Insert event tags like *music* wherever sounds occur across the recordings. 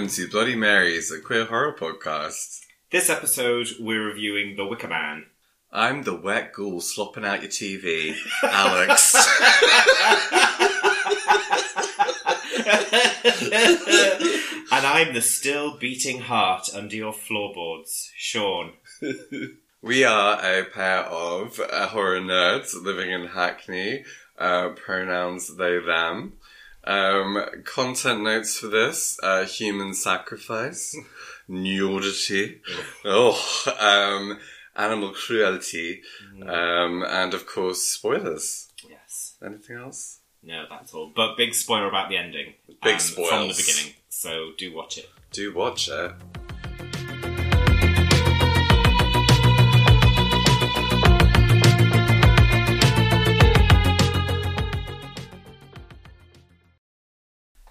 welcome to Bloody Marys, a queer horror podcast. This episode, we're reviewing The Wicker Man. I'm the wet ghoul slopping out your TV, *laughs* Alex. *laughs* and I'm the still beating heart under your floorboards, Sean. *laughs* we are a pair of uh, horror nerds living in Hackney, uh, pronouns they, them. Um, content notes for this, uh, human sacrifice, *laughs* nudity, oh, um, animal cruelty, um, and of course spoilers. Yes. Anything else? No, that's all. But big spoiler about the ending. Big um, spoils. From the beginning. So do watch it. Do watch it.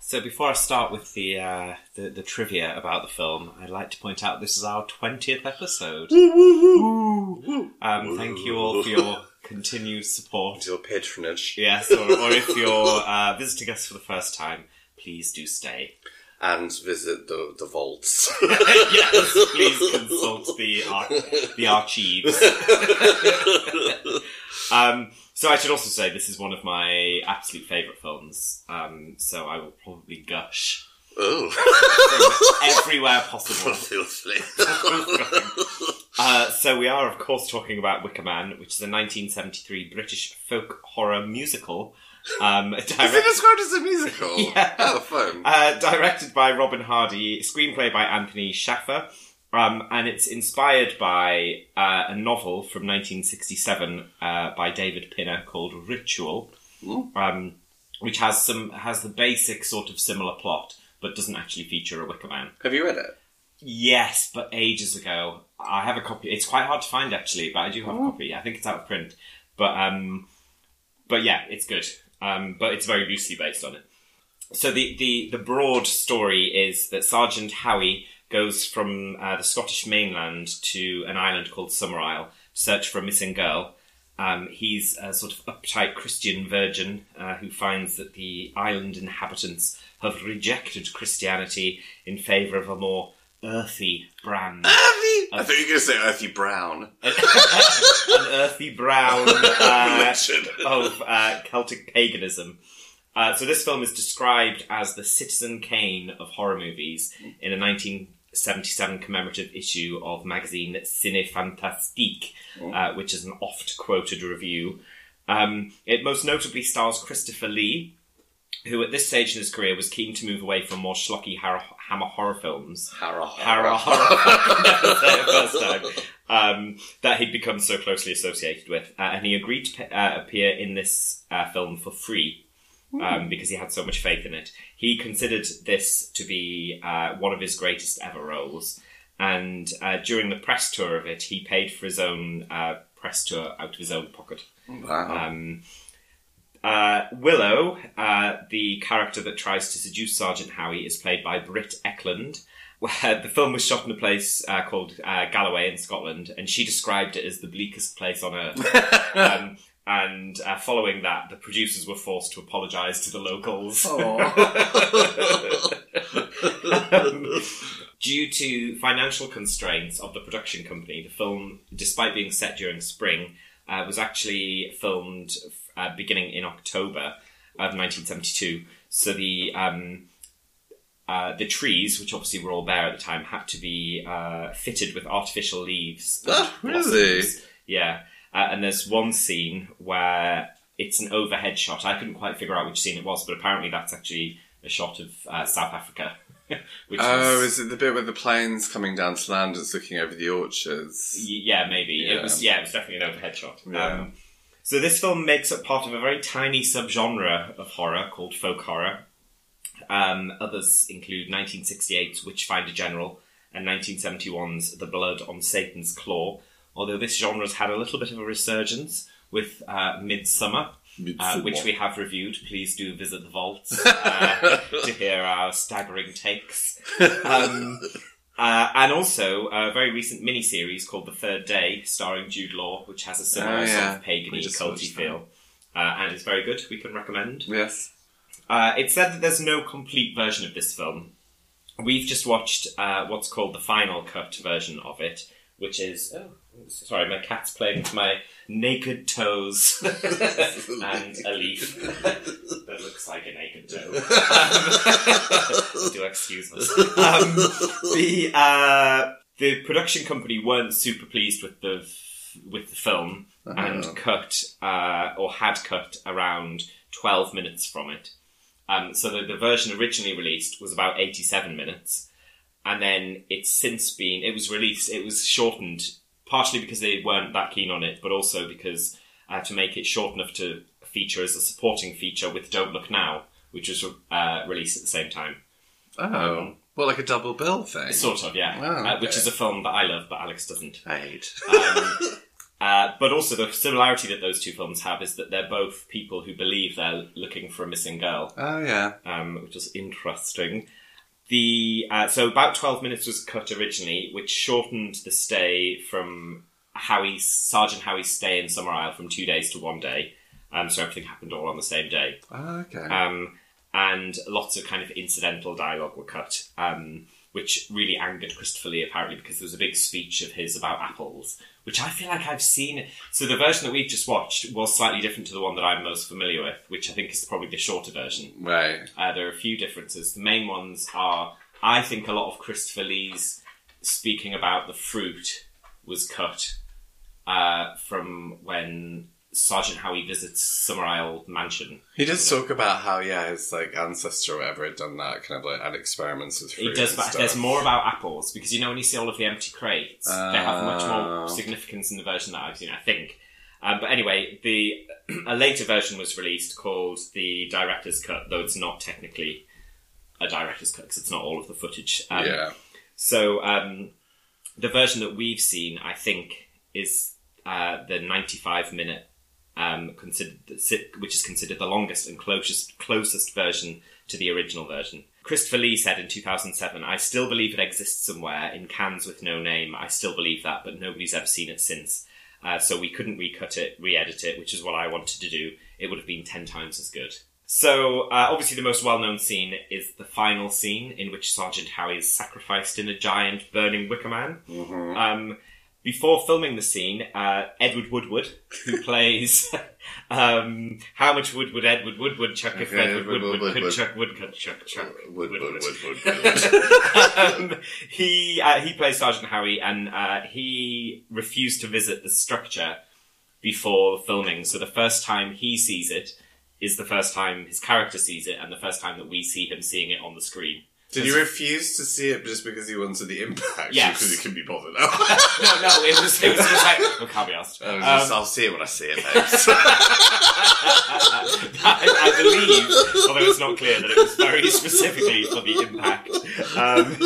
So before I start with the, uh, the the trivia about the film, I'd like to point out this is our twentieth episode. um, thank you all for your *laughs* continued support. Your patronage. Yes, or, or if you're *laughs* uh, visiting us for the first time, please do stay. And visit the, the vaults. *laughs* yes, please consult the ar- the archives. Um, so I should also say this is one of my absolute favourite films. Um, so I will probably gush oh. *laughs* everywhere possible. *laughs* Uh, so we are, of course, talking about Wicker Man, which is a 1973 British folk horror musical. Um, *laughs* Is it described as a musical? Yeah. Oh, fun. Uh, directed by Robin Hardy, screenplay by Anthony Shaffer, um, and it's inspired by uh, a novel from 1967 uh, by David Pinner called Ritual, um, which has some has the basic sort of similar plot, but doesn't actually feature a Wicker Man. Have you read it? Yes, but ages ago. I have a copy. It's quite hard to find actually, but I do have a copy. I think it's out of print, but um, but yeah, it's good. Um, but it's very loosely based on it. So the, the, the broad story is that Sergeant Howie goes from uh, the Scottish mainland to an island called Summerisle to search for a missing girl. Um, he's a sort of uptight Christian virgin uh, who finds that the island inhabitants have rejected Christianity in favour of a more earthy brand. Earthy? I thought you were going to say Earthy Brown. *laughs* an earthy brown *laughs* uh, of uh, Celtic paganism. Uh, so this film is described as the Citizen Kane of horror movies in a 1977 commemorative issue of magazine Cinefantastique, uh, which is an oft-quoted review. Um, it most notably stars Christopher Lee, who at this stage in his career was keen to move away from more schlocky har- hammer horror films. Hara Hara horror. Never said first time. Um, that he'd become so closely associated with, uh, and he agreed to pa- uh, appear in this uh, film for free um, because he had so much faith in it. He considered this to be uh, one of his greatest ever roles, and uh, during the press tour of it, he paid for his own uh, press tour out of his own pocket. Wow. Um, uh, Willow, uh, the character that tries to seduce Sergeant Howie, is played by Britt Ekland. *laughs* Where the film was shot in a place uh, called uh, Galloway in Scotland, and she described it as the bleakest place on earth. *laughs* um, and uh, following that, the producers were forced to apologise to the locals. Um, *laughs* due to financial constraints of the production company, the film, despite being set during spring, uh, was actually filmed uh, beginning in October of 1972. So the um, uh, the trees, which obviously were all bare at the time, had to be uh, fitted with artificial leaves. Ah, really? Yeah. Uh, and there's one scene where it's an overhead shot. I couldn't quite figure out which scene it was, but apparently that's actually a shot of uh, South Africa. *laughs* which Oh, is, is it the bit with the planes coming down to land and it's looking over the orchards? Y- Yeah, maybe Yeah. it was. Yeah, it was definitely an overhead shot. Yeah. Um, so this film makes up part of a very tiny subgenre of horror called folk horror. Um, others include 1968's Witchfinder General and 1971's The Blood on Satan's Claw. Although this genre's had a little bit of a resurgence with uh, Midsommar, uh, which we have reviewed. Please do visit the vaults *laughs* uh, to hear our staggering takes. Um, uh, and also a very recent miniseries called The Third Day, starring Jude Law, which has a similar Oh, yeah. sort of pagany, We culty feel. Uh, and it's very good. We can recommend. Yes. Uh, it's said that there's no complete version of this film, we've just watched uh, what's called the final cut version of it, which is oh, sorry, my cat's playing with my naked toes *laughs* and a leaf that looks like a naked toe. Um, *laughs* do excuse us. Um, the uh, the production company weren't super pleased with the with the film and Oh. cut uh, or had cut around twelve minutes from it. Um, so the, the version originally released was about 87 minutes, and then it's since been it was released. It was shortened partially because they weren't that keen on it, but also because uh, to make it short enough to feature as a supporting feature with "Don't Look Now," which was uh, released at the same time. Oh, well, like a double bill thing. Sort of, yeah. Oh, uh, which is a film that I love, but Alex doesn't. I hate. Um, *laughs* uh, but also the similarity that those two films have is that they're both people who believe they're looking for a missing girl. Oh yeah. um, which is interesting. The uh, so about twelve minutes was cut originally, which shortened the stay from Howie's Sergeant Howie's stay in Summerisle from two days to one day. Um, so everything happened all on the same day, Oh, okay. um, and lots of kind of incidental dialogue were cut, um, which really angered Christopher Lee apparently because there was a big speech of his about apples, which I feel like I've seen. So the version that we've just watched was slightly different to the one that I'm most familiar with, which I think is probably the shorter version. right. Uh, there are a few differences. The main ones are, I think, a lot of Christopher Lee's speaking about the fruit was cut uh, from when Sergeant Howie visits Summerisle Mansion. He does talk about how yeah his like ancestor or whatever had done that kind of like had experiments with fruit. He does, but stuff. there's more about apples because you know when you see all of the empty crates, they have much Oh. more significance in the version that I've seen. I think. Um, but anyway, the *clears throat* a later version was released called the director's cut, though it's not technically a director's cut because it's not all of the footage. Um, yeah. So um, the version that we've seen, I think, is uh, the 95 minute, um, considered, which is considered the longest and closest closest version to the original version. Christopher Lee said in 2007, "I still believe it exists somewhere in cans with no name. I still believe that, but nobody's ever seen it since." Uh, so we couldn't recut it, re-edit it, which is what I wanted to do. It would have been ten times as good. So uh, obviously, the most well-known scene is the final scene in which Sergeant Howie is sacrificed in a giant burning wicker man. Mm-hmm. Um, before filming the scene, uh, Edward Woodward, who *laughs* plays um, how much wood would Edward Woodward chuck if Okay, Edward Wood, Woodward could chuck wood could chuck chuck Wood, wood, Woodward. wood, wood, *laughs* um, he uh, he plays Sergeant Howie, and uh, he refused to visit the structure before filming. So the first time he sees it is the first time his character sees it, and the first time that we see him seeing it on the screen. Did he refuse to see it just because he wanted the impact? Yes. Because he couldn't be bothered. *laughs* no, no, it was it was just like oh, can't be asked. I was Um, just, I'll see it when I see it. *laughs* *laughs* I, I believe, although it's not clear, that it was very specifically for the impact. Um,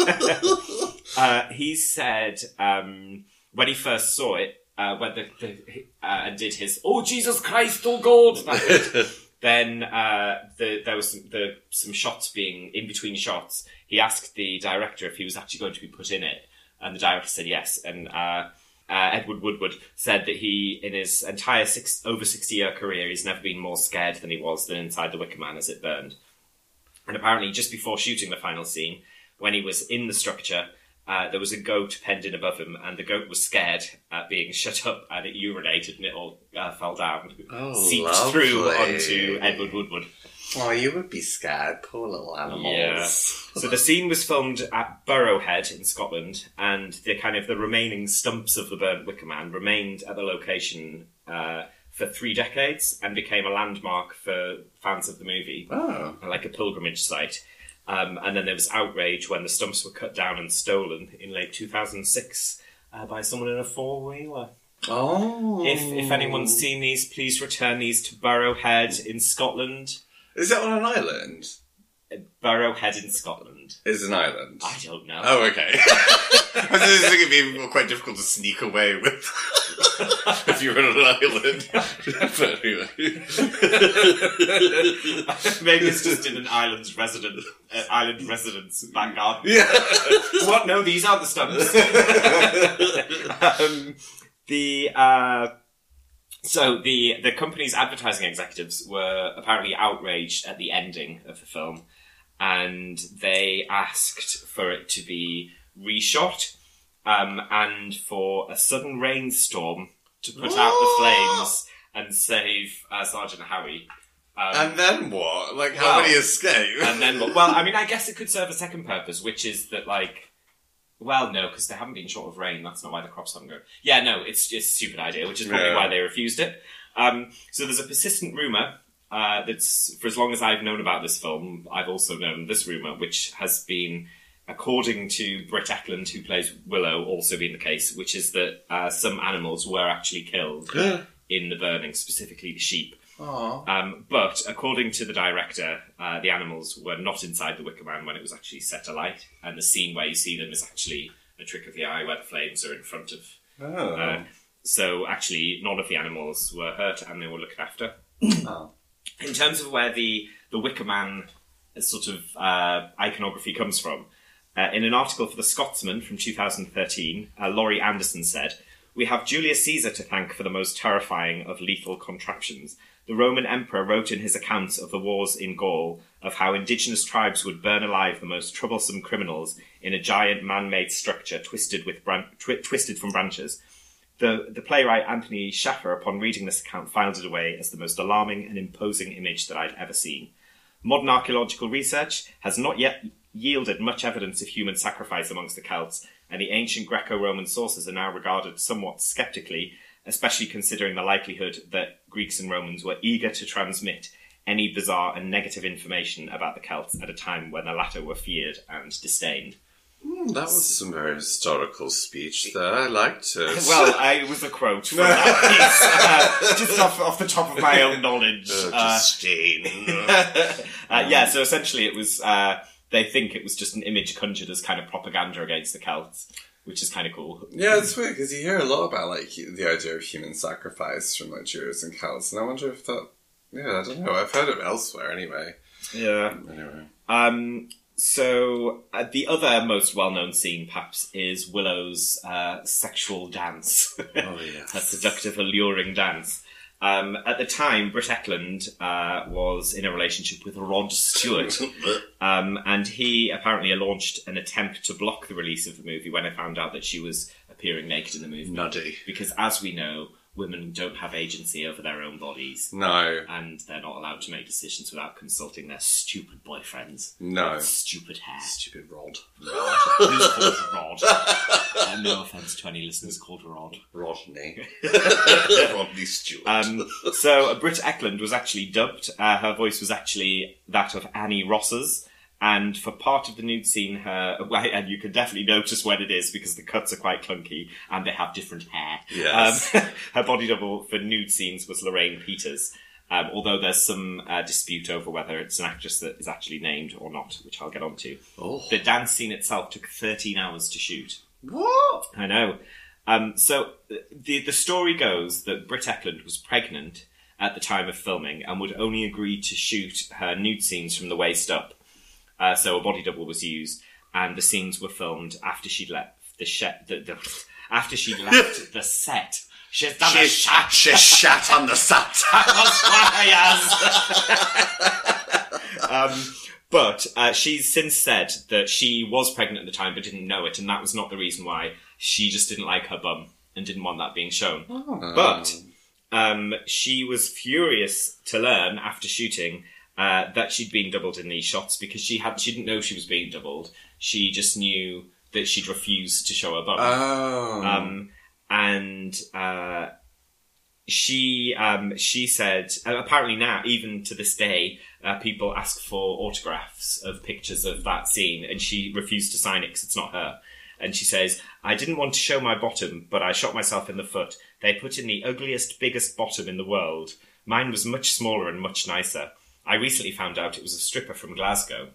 uh, he said um, when he first saw it, uh, when the, the uh, and did his "Oh Jesus Christ, oh God," then uh, the, there was some, the, some shots being in between shots. He asked the director if he was actually going to be put in it, and the director said yes. And uh, uh, Edward Woodward said that he, in his entire six, over sixty year career, he's never been more scared than he was than inside the Wicker Man as it burned. And apparently, just before shooting the final scene, when he was in the structure, uh, there was a goat penned in above him, and the goat was scared at being *laughs* shut up, and it urinated, and it all uh, fell down, Oh, seeped through onto Edward Woodward. oh, you would be scared, poor little animals. Yeah. So the scene was filmed at Burrowhead in Scotland, and the kind of the remaining stumps of the burnt Wicker Man remained at the location uh, for three decades and became a landmark for fans of the movie, Oh. like a pilgrimage site. Um, and then there was outrage when the stumps were cut down and stolen in late 2006 uh, by someone in a four wheeler. Oh. If if anyone's seen these, please return these to Burrowhead in Scotland. Is that on an island? Burrowhead in Scotland. It's an island. I don't know. Oh, okay. *laughs* I was just thinking it'd be quite difficult to sneak away with you're on an island. but *laughs* anyway. Maybe it's just in an island's resident, uh, island residence back garden. yeah. *laughs* what? No, these aren't the stumps. *laughs* um, the uh, so the the company's advertising executives were apparently outraged at the ending of the film, and they asked for it to be reshot um, and for a sudden rainstorm to put out the flames *gasps* and save uh, Sergeant Howie. Um, And then what? Like, how Well, many escape? and then, well, I mean, I guess it could serve a second purpose, which is that, like, well, no, because they haven't been short of rain. That's not why the crops haven't grown. Yeah, no, it's just a stupid idea, which is probably Yeah. why they refused it. Um, so there's a persistent rumor uh, that's, for as long as I've known about this film, I've also known this rumor, which has been, according to Britt Ekland, who plays Willow, also been the case, which is that uh, some animals were actually killed in the burning, specifically the sheep. Um, but according to the director, uh, the animals were not inside the Wicker Man when it was actually set alight, and the scene where you see them is actually a trick of the eye, where the flames are in front of. Oh. Uh, so actually, none of the animals were hurt, and they were looked after. *coughs* Oh. In terms of where the the Wicker Man sort of uh, iconography comes from, uh, in an article for the Scotsman from 2013, uh, Laurie Anderson said, "We have Julius Caesar to thank for the most terrifying of lethal contraptions." The Roman emperor wrote in his accounts of the wars in Gaul of how indigenous tribes would burn alive the most troublesome criminals in a giant man-made structure twisted with bran- twi- twisted from branches. The, the playwright Anthony Shaffer, upon reading this account, filed it away as the most alarming and imposing image that I'd ever seen. Modern archaeological research has not yet yielded much evidence of human sacrifice amongst the Celts, and the ancient Greco Roman sources are now regarded somewhat skeptically, especially considering the likelihood that Greeks and Romans were eager to transmit any bizarre and negative information about the Celts at a time when the latter were feared and disdained. Hmm, that was some very historical speech there. I liked it. *laughs* Well, I, it was a quote from that piece, uh, just off, off the top of my own knowledge. Uh, Uh, Justine. *laughs* uh, yeah, so essentially it was, uh, they think it was just an image conjured as kind of propaganda against the Celts, which is kind of cool. yeah, it's weird because you hear a lot about like the idea of human sacrifice from like Jews and Celts, and I wonder if that. Yeah, I don't know. I've heard it elsewhere anyway. Yeah. Anyway. Um, so uh, the other most well-known scene, perhaps, is Willow's uh, sexual dance. Oh *laughs* yeah. a seductive, alluring dance. Um, at the time, Britt Ekland uh, was in a relationship with Rod Stewart, *laughs* um, and he apparently launched an attempt to block the release of the movie when I found out that she was appearing naked in the movie. Nuddy. Because, as we know, women don't have agency over their own bodies, No. and they're not allowed to make decisions without consulting their stupid boyfriends. No. Stupid hair. Stupid Rod. Rod. Who's called Rod? Uh, no offense to any listeners called Rod. Rodney. *laughs* Rodney Stewart. Um, so Britt Ekland was actually dubbed. Uh, her voice was actually that of Annie Ross's. And for part of the nude scene, her and you can definitely notice when it is because the cuts are quite clunky and they have different hair. Yes. Um, *laughs* her body double for nude scenes was Lorraine Peters. Um, although there's some uh, dispute over whether it's an actress that is actually named or not, which I'll get onto. oh. The dance scene itself took 13 hours to shoot. What? I know. Um, so the the story goes that Britt Ekland was pregnant at the time of filming and would only agree to shoot her nude scenes from the waist up. Uh, so a body double was used, and the scenes were filmed after she left the set. The, the, after she left *laughs* the set. She's done a shot. she shat on the set. *laughs* *laughs* um, but uh, she's since said that she was pregnant at the time but didn't know it, and that was not the reason why. She just didn't like her bum and didn't want that being shown. But um, she was furious to learn after shooting uh, that she'd been doubled in these shots because she had she didn't know she was being doubled. She just knew that she'd refused to show her bum. Oh. Um, and uh, she um, she said uh, apparently now even to this day uh, people ask for autographs of pictures of that scene and she refused to sign it because it's not her and she says i didn't want to show my bottom but i shot myself in the foot they put in the ugliest biggest bottom in the world mine was much smaller and much nicer i recently found out it was a stripper from glasgow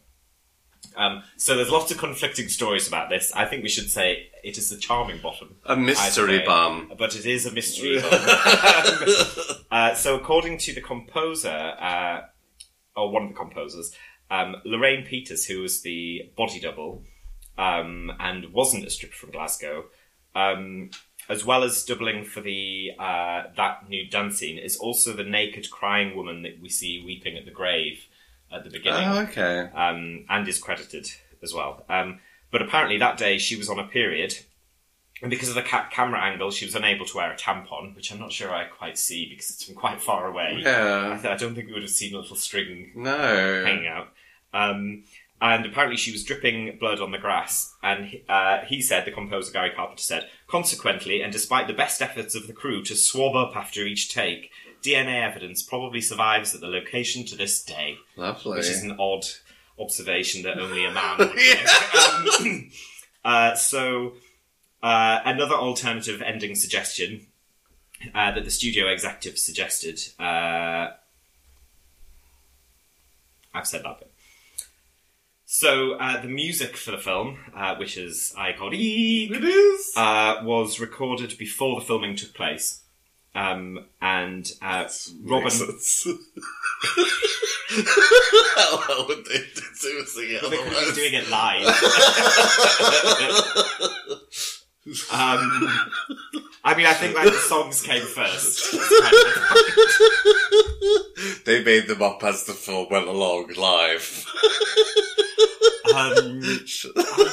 um, so there's lots of conflicting stories about this. I think we should say it is a charming bottom. a mystery bum. But it is a mystery *laughs* bomb. *laughs* uh, so, according to the composer, uh, or one of the composers, um, Lorraine Peters, who was the body double um, and wasn't a stripper from Glasgow, um, as well as doubling for the uh, that nude dance scene, is also the naked crying woman that we see weeping at the grave at the beginning Oh, okay. um, and is credited as well. Um, but apparently that day she was on a period, and because of the ca- camera angle, she was unable to wear a tampon, which I'm not sure I quite see because it's from quite far away. I, Yeah. th- I don't think we would have seen a little string No. hanging out. Um, and apparently she was dripping blood on the grass. And he- uh, he said, the composer Gary Carpenter said, consequently, and despite the best efforts of the crew to swab up after each take, DNA evidence probably survives at the location to this day Lovely. which is an odd observation that only a man *laughs* would make. Um, *clears throat* uh, so, uh, another alternative ending suggestion uh, that the studio executive suggested. Uh, I've said that bit. So, uh, the music for the film, uh, which is iconic, it is. uh, was recorded before the filming took place. Um, and uh, Robin. *laughs* How would they do it otherwise? doing it live. *laughs* *laughs* um, I mean, I think like the songs came first. *laughs* they made them up as the film went along live. Um, I'm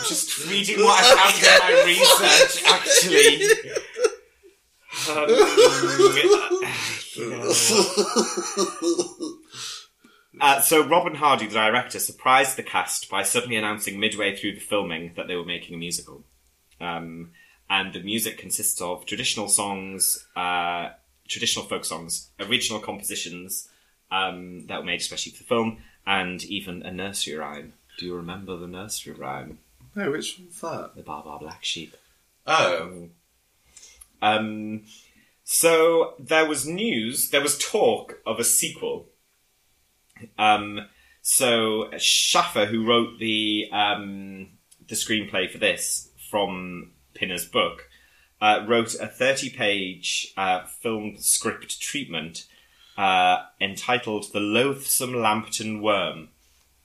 just reading what I found in my research, actually. Um, Uh, so Robin Hardy, the director, surprised the cast by suddenly announcing midway through the filming that they were making a musical. Um, and the music consists of traditional songs, uh, traditional folk songs, original compositions um, that were made especially for the film, and even a nursery rhyme. Do you remember the nursery rhyme? no, which one's that? The Bar Black Sheep. Oh, Um, so there was news, there was talk of a sequel. Um, so Shaffer, who wrote the um, the screenplay for this from Pinner's book, uh, wrote a thirty-page uh, film script treatment uh, entitled "The Loathsome Lambton Worm,"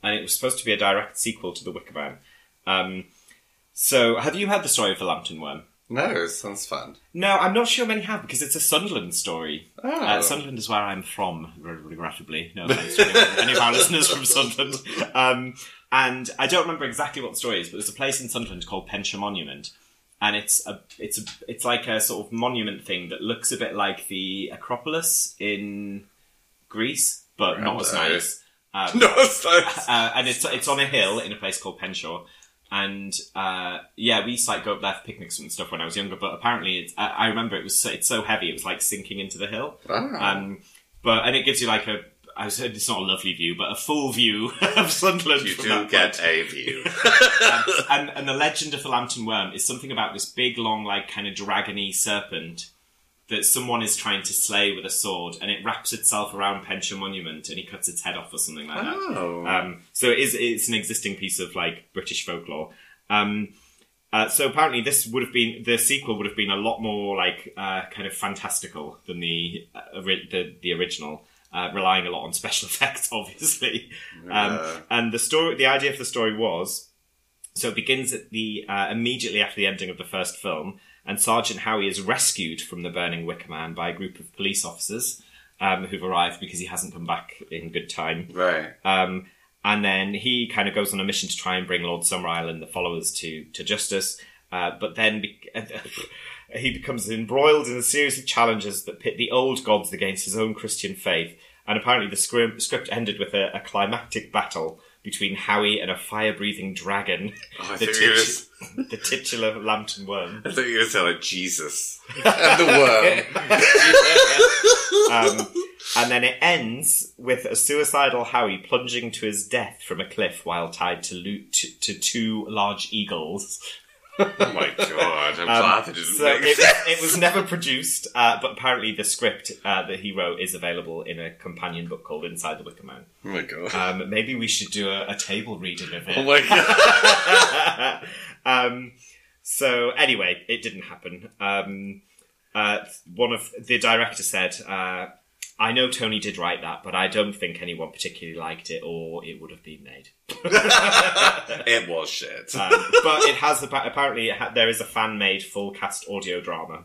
and it was supposed to be a direct sequel to The Wicker Man. Um, so, have you heard the story of the Lambton Worm? no, sounds fun. No, I'm not sure many have because it's a Sunderland story. Oh. Uh, Sunderland is where I'm from, regrettably. No offense to any- of our *laughs* listeners from Sunderland. Um, and I don't remember exactly what the story is, but there's a place in Sunderland called Penshaw Monument, and it's a it's a it's like a sort of monument thing that looks a bit like the Acropolis in Greece, but not as nice. Um, *laughs* No, it's nice. *laughs* uh, and it's it's on a hill in a place called Penshaw. And uh, yeah, we used to like go up there for picnics and stuff when I was younger. But apparently, it's, I, I remember it was so, it's so heavy, it was like sinking into the hill. Ah. Um, but and it gives you like a I was it's not a lovely view, but a full view *laughs* of Sunderland. you do that get point. a view. *laughs* *laughs* Um, and and the legend of the Lambton Worm is something about this big, long, like kind of dragony serpent that someone is trying to slay with a sword, and it wraps itself around Penshaw Monument, and he cuts its head off or something like that. Oh. Um, so it is it's an existing piece of like British folklore. Um, uh, so apparently this would have been the sequel would have been a lot more like uh, kind of fantastical than the uh, the, the original, uh, relying a lot on special *laughs* effects, obviously. Um, and the story, the idea for the story was so it begins at the uh, immediately after the ending of the first film, and Sergeant Howie is rescued from the burning Wicker Man by a group of police officers um, who've arrived because he hasn't come back in good time. right. Um, and then he kind of goes on a mission to try and bring Lord Summerisle and the followers to, to justice. Uh, but then be- *laughs* he becomes embroiled in a series of challenges that pit the old gods against his own Christian faith. And apparently the script, script ended with a, a climactic battle between Howie and a fire-breathing dragon, Oh, I the, you were the titular Lambton Worm. I thought you were going to like Jesus *laughs* and the worm. um, and then it ends with a suicidal Howie plunging to his death from a cliff while tied to, lo- to, to two large eagles. Oh my god! I'm Um, glad they didn't so make it, sense. it was never produced, uh, but apparently the script uh, that he wrote is available in a companion book called Inside the Wicker Man. Oh my god! Um, maybe we should do a, a table reading of it. oh my god! *laughs* um, so anyway, it didn't happen. Um, uh, one of the director said, uh, "I know Tony did write that, but I don't think anyone particularly liked it, or it would have been made." *laughs* it was shit. Um, but it has apparently it ha- there is a fan made full cast audio drama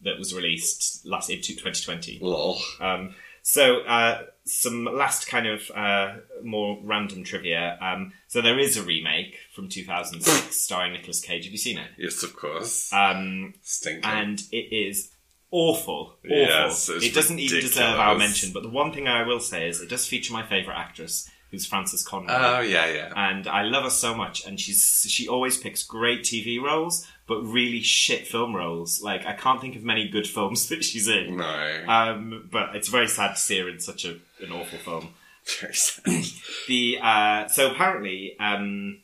that was released last into 2020. Lol. Um, so uh, some last kind of uh, more random trivia. Um, so there is a remake from 2006 starring Nicolas Cage. Have you seen it? Yes, of course. Um, Stinking. and it is awful. Awful. Yes, it doesn't even deserve our mention. But the one thing I will say is it does feature my favourite actress, who's Frances Conroy. oh yeah, yeah. and I love her so much. And she's she always picks great TV roles, but really shit film roles. Like I can't think of many good films *laughs* that she's in. no. Um, but it's very sad to see her in such a, an awful film. Very sad. The uh, so apparently um,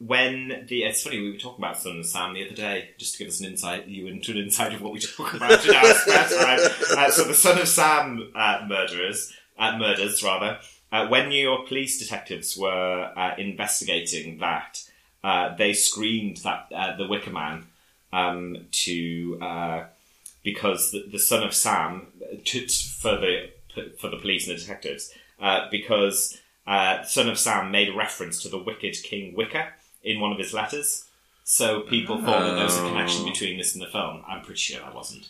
when the it's funny we were talking about Son and Sam the other day just to give us an insight you into an insight of what we talk about in our spare time. Uh, so the Son of Sam uh, murderers uh, murders rather uh, when New York police detectives were uh, investigating that uh, they screened that uh, the Wicker Man um, to uh, because the, the son of Sam to, for the for the police and the detectives uh, because uh, son of Sam made a reference to the wicked King Wicker in one of his letters. So people thought that there was a connection between this and the film. I'm pretty sure that wasn't.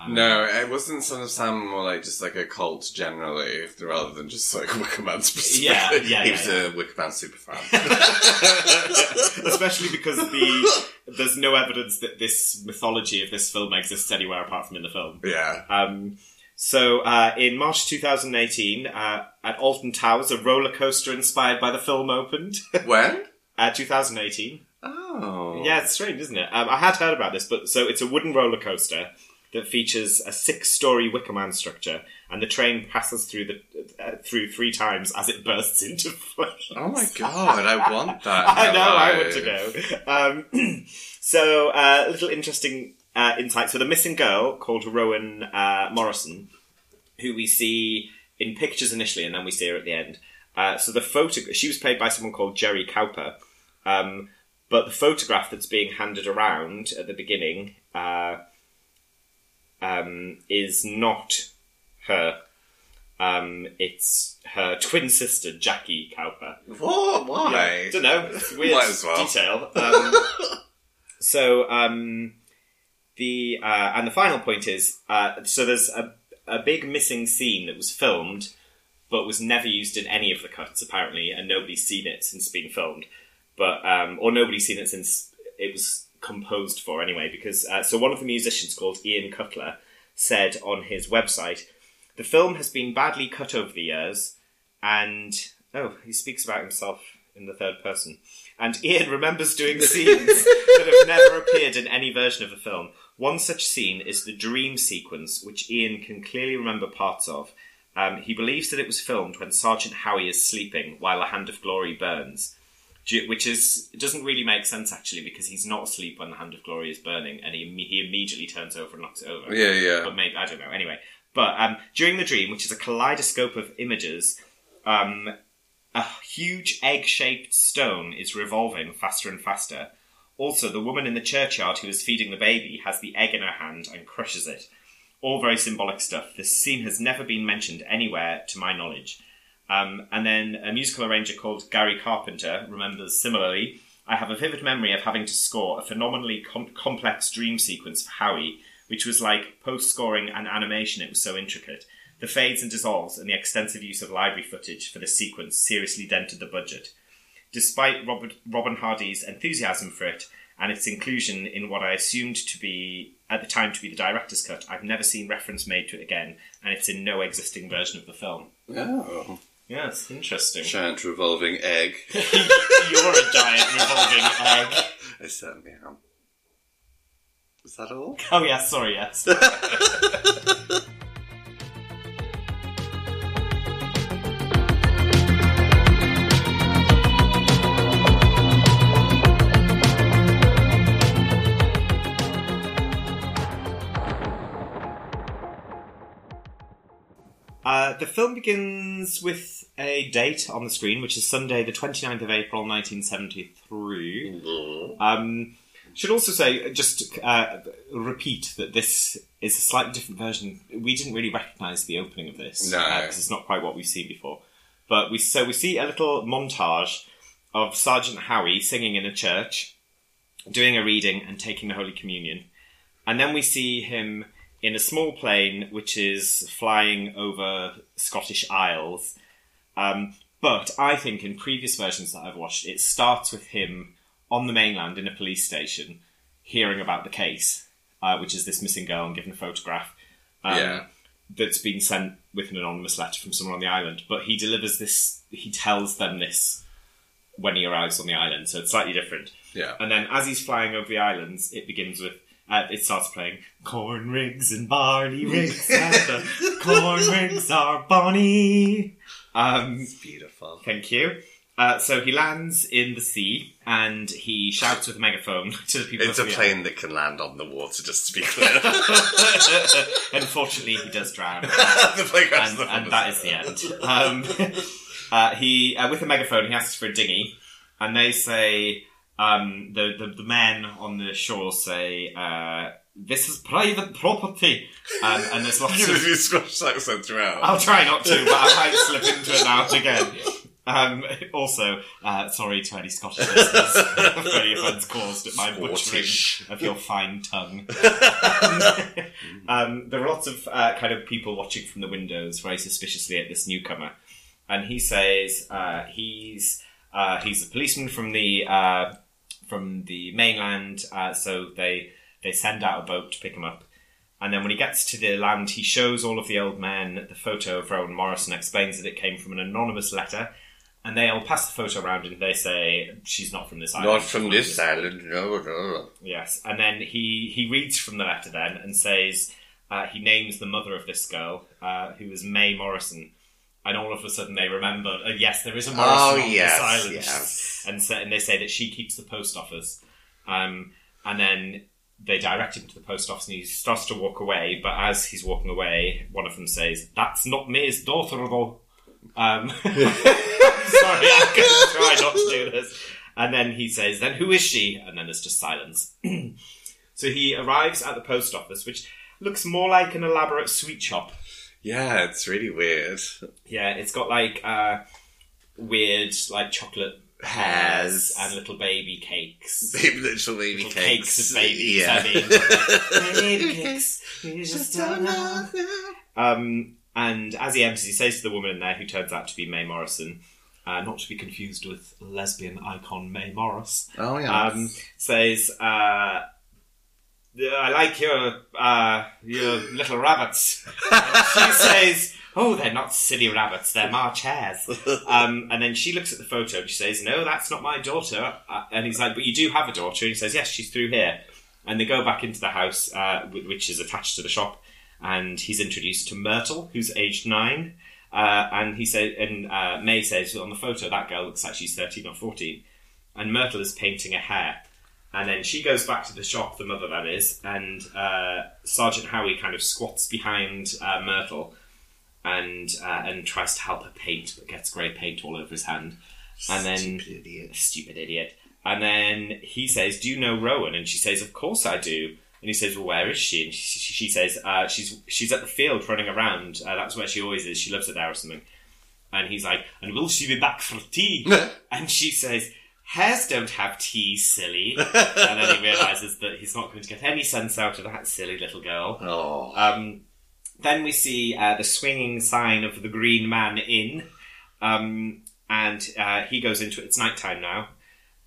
Um, No, it wasn't Son of Sam more like just like a cult generally, rather than just like Wicker Man specifically. Yeah, yeah, *laughs* He yeah, was yeah. a Wicker Man super fan. *laughs* *laughs* Especially because the there's no evidence that this mythology of this film exists anywhere apart from in the film. yeah. Um, so, uh, in March 2018, uh, at Alton Towers, a roller coaster inspired by the film opened. When? Uh, 2018. Oh. Yeah, it's strange, isn't it? Um, I had heard about this, but so it's a wooden roller coaster that features a six-story Wicker Man structure, and the train passes through the uh, through three times as it bursts *laughs* into flames. Oh my god, I want that. *laughs* I know, I want to go. Um, *clears throat* so, uh, a little interesting uh, insight. So, the missing girl called Rowan uh, Morrison, who we see in pictures initially, and then we see her at the end. Uh, so, the photo she was played by someone called Gerry Cowper, um, but the photograph that's being handed around at the beginning uh, um, is not her. Um, it's her twin sister, Jackie Cowper. What? Why? don't know. It's weird well. detail. *laughs* Um, so um, the uh, and the final point is uh, so there's a a big missing scene that was filmed but was never used in any of the cuts apparently, and nobody's seen it since being filmed. But um, or nobody's seen it since it was composed for anyway. Because uh, so one of the musicians called Ian Cutler said on his website, the film has been badly cut over the years, and oh, he speaks about himself in the third person. And *laughs* Ian remembers doing scenes that have never appeared in any version of the film. One such scene is the dream sequence, which Ian can clearly remember parts of. Um, he believes that it was filmed when Sergeant Howie is sleeping while a hand of glory burns, which is it doesn't really make sense actually because he's not asleep when the hand of glory is burning, and he he immediately turns over and knocks it over Yeah, yeah. but maybe I don't know. Anyway, but um, during the dream, which is a kaleidoscope of images, um, a huge egg-shaped stone is revolving faster and faster. Also, the woman in the churchyard who is feeding the baby has the egg in her hand and crushes it. All very symbolic stuff. This scene has never been mentioned anywhere, to my knowledge. Um, and then a musical arranger called Gary Carpenter remembers similarly. I have a vivid memory of having to score a phenomenally com- complex dream sequence for Howie, which was like post scoring and animation, it was so intricate. The fades and dissolves and the extensive use of library footage for the sequence seriously dented the budget. Despite Robert, Robin Hardy's enthusiasm for it and its inclusion in what I assumed to be, at the time, to be the director's cut, I've never seen reference made to it again, and it's in no existing version of the film. Oh. Yeah, it's interesting. Giant revolving egg. *laughs* You're a giant revolving egg. I certainly am. Is that all? *laughs* Oh, yeah, sorry, yes. Uh, the film begins with a date on the screen, which is Sunday, the 29th of April, 1973. Um, should also say, just uh, repeat that this is a slightly different version. We didn't really recognise the opening of this No. because it's not quite what we've seen before. But we so we see a little montage of Sergeant Howie singing in a church, doing a reading and taking the Holy Communion, and then we see him in a small plane which is flying over Scottish Isles. Um, but I think in previous versions that I've watched, it starts with him on the mainland in a police station, hearing about the case, uh, which is this missing girl and given a photograph. Um, Yeah. That's been sent with an anonymous letter from someone on the island. But he delivers this, he tells them this when he arrives on the island, so it's slightly different. Yeah. And then as he's flying over the islands, it begins with uh, it starts playing corn rigs and barley rigs and the corn rigs are bonny. Um, Beautiful. thank you. Uh, so he lands in the sea and he shouts with a megaphone *laughs* to the people. It's a the plane that can land on the water, just to be clear. *laughs* *laughs* Unfortunately, he does drown, the plane crashes and, on and that is the end. Um, uh, he uh, with a megaphone, he asks for a dinghy, and they say um, the, the the men on the shore say. This is private property, um, and there's lots *laughs* You of do Scottish accent throughout. I'll try not to, but I might slip into it now and again. Um, also, uh, sorry to any Scottish listeners *laughs* for any offence caused at my butchering of your fine tongue. *laughs* um, there are lots of uh, kind of people watching from the windows very suspiciously at this newcomer, and he says uh, he's uh, he's a policeman from the uh, from the mainland, uh, so they they send out a boat to pick him up. And then when he gets to the land, he shows all of the old men the photo of Rowan Morrison, explains that it came from an anonymous letter, and they all pass the photo around and they say she's not from this island. Not from this island, no, no. Yes, and then he he reads from the letter then and says uh, he names the mother of this girl, uh, who is May Morrison, and all of a sudden they remember, uh, yes, there is a Morrison Oh, on yes, this island, yes. and so, and they say that she keeps the post office, um, and then they direct him to the post office, and he starts to walk away. But as he's walking away, one of them says, "That's not May's daughter, though." Um, *laughs* sorry, I'm going to try not to do this. And then he says, "Then who is she?" And then there's just silence. *clears throat* so he arrives at the post office, which looks more like an elaborate sweet shop. Yeah, it's really weird. Yeah, it's got like uh, weird, like chocolate pears Pears. and little baby cakes. *laughs* Literal baby Little cakes. cakes of babies. Yeah. I mean, *laughs* baby cakes. You just don't know. Um, and as he enters, he says to the woman in there, who turns out to be Mae Morrison, uh, not to be confused with lesbian icon Mae Morris, oh, yeah. um, says, uh, "I like your uh, your little rabbits." And *laughs* she says, "Oh, they're not silly rabbits; they're March hares." *laughs* Um, and then she looks at the photo and she says, "No, that's not my daughter." Uh, and he's like, "But you do have a daughter?" And he says, "Yes, she's through here." And they go back into the house, uh, which is attached to the shop, and he's introduced to Myrtle, who's aged nine. Uh, and he said, and uh, May says on the photo that girl looks like she's thirteen or fourteen, and Myrtle is painting a hair. And then she goes back to the shop, the mother that is, and uh, Sergeant Howie kind of squats behind uh, Myrtle and uh, and tries to help her paint, but gets grey paint all over his hand. And then Stupid idiot. stupid idiot. And then he says, "Do you know Rowan?" And she says, "Of course I do." And he says, "Well, where is she?" And she, she she says, uh, "She's she's at the field running around. Uh, that's where she always is. She loves it there or something." And he's like, "And will she be back for tea?" *laughs* and she says, "Hares don't have tea, silly." and then he realizes that he's not going to get any sense out of that silly little girl. *laughs* Oh. Um, then we see uh, the swinging sign of the Green Man Inn, um, and uh, he goes into it. It's nighttime now,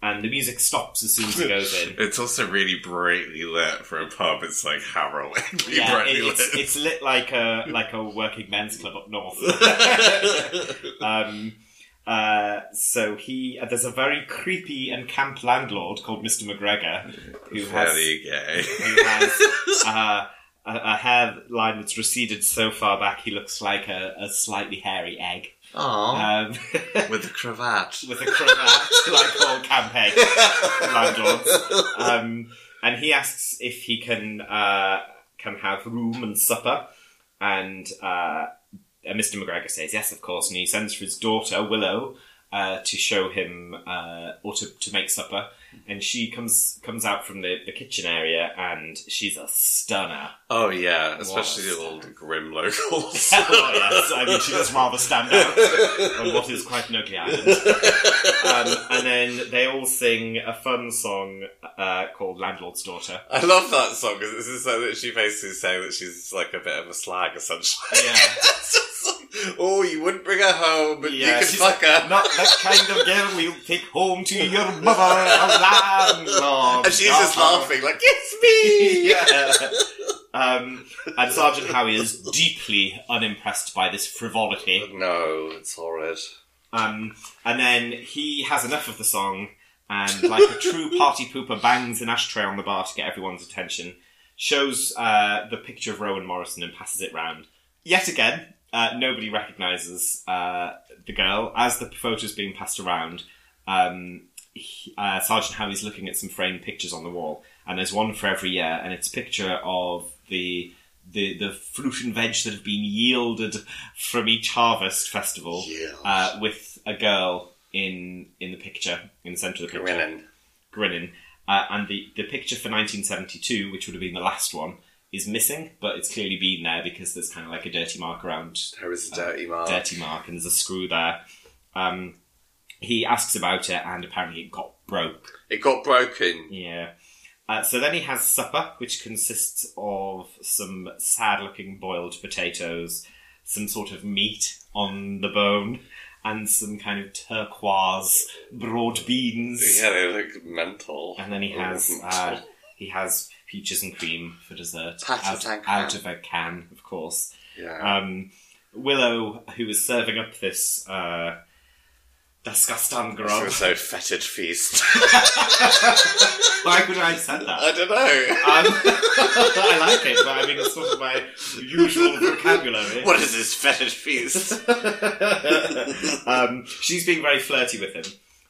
and the music stops as soon as he goes in. It's also really brightly lit for a pub. It's like harrowing. yeah, it, it's, lit. it's lit like a like a working men's club up north. *laughs* *laughs* um, uh, so he uh, there's a very creepy and camp landlord called Mister McGregor who has Very gay. who has uh, a, a hairline that's receded so far back he looks like a, a slightly hairy egg. Aww. Um, *laughs* With a cravat. with a cravat, like all camp egg landlords. Um, and he asks if he can uh, can have room and supper, and uh, uh, Mr. McGregor says yes, of course, and he sends for his daughter Willow uh, to show him uh, or to, to make supper. And she comes comes out from the, the kitchen area, and she's a stunner. Oh yeah, especially the old grim locals. *laughs* oh yes, I mean she does rather stand out on what is quite an ugly island. Um, and then they all sing a fun song uh, called "Landlord's Daughter." I love that song because this is so that she basically saying that she's like a bit of a slag, essentially. Yeah. *laughs* It's just like, oh, you wouldn't bring her home, but you Yeah, can fuck her. Not the kind of girl we'll take home to your mother, a landlord. and she's just laughing like, it's me. *laughs* yeah. Um, and Sergeant Howie is deeply unimpressed by this frivolity. No, it's horrid. Um, and then he has enough of the song, and like a true *laughs* party pooper, bangs an ashtray on the bar to get everyone's attention. Shows uh, the picture of Rowan Morrison and passes it round. Yet again, uh, nobody recognises uh, the girl as the photo's being passed around. Um, he- uh, Sergeant Howie's looking at some framed pictures on the wall, and there's one for every year, and it's a picture of the the the fruit and veg that have been yielded from each harvest festival, Yield. uh, with a girl in in the picture in the centre of the picture Grinning. grinning. Uh, and the, the picture for 1972, which would have been the last one, is missing, but it's clearly been there because there's kind of like a dirty mark around There is a dirty mark. dirty mark, and there's a screw there. Um, he asks about it, and apparently it got broke. It got broken. Yeah. Uh, so then he has supper, which consists of some sad-looking boiled potatoes, some sort of meat on the bone, and some kind of turquoise broad beans. Yeah, they look mental. And then he *laughs* has uh, he has peaches and cream for dessert out, out of a can, of course. yeah. Um, Willow, who is serving up this uh, disgusting was so fetid feast. *laughs* Why would I have said that? I don't know. Um, *laughs* I like it, but I mean, it's sort of my usual vocabulary. What is this fetid feast? *laughs* um, she's being very flirty with him.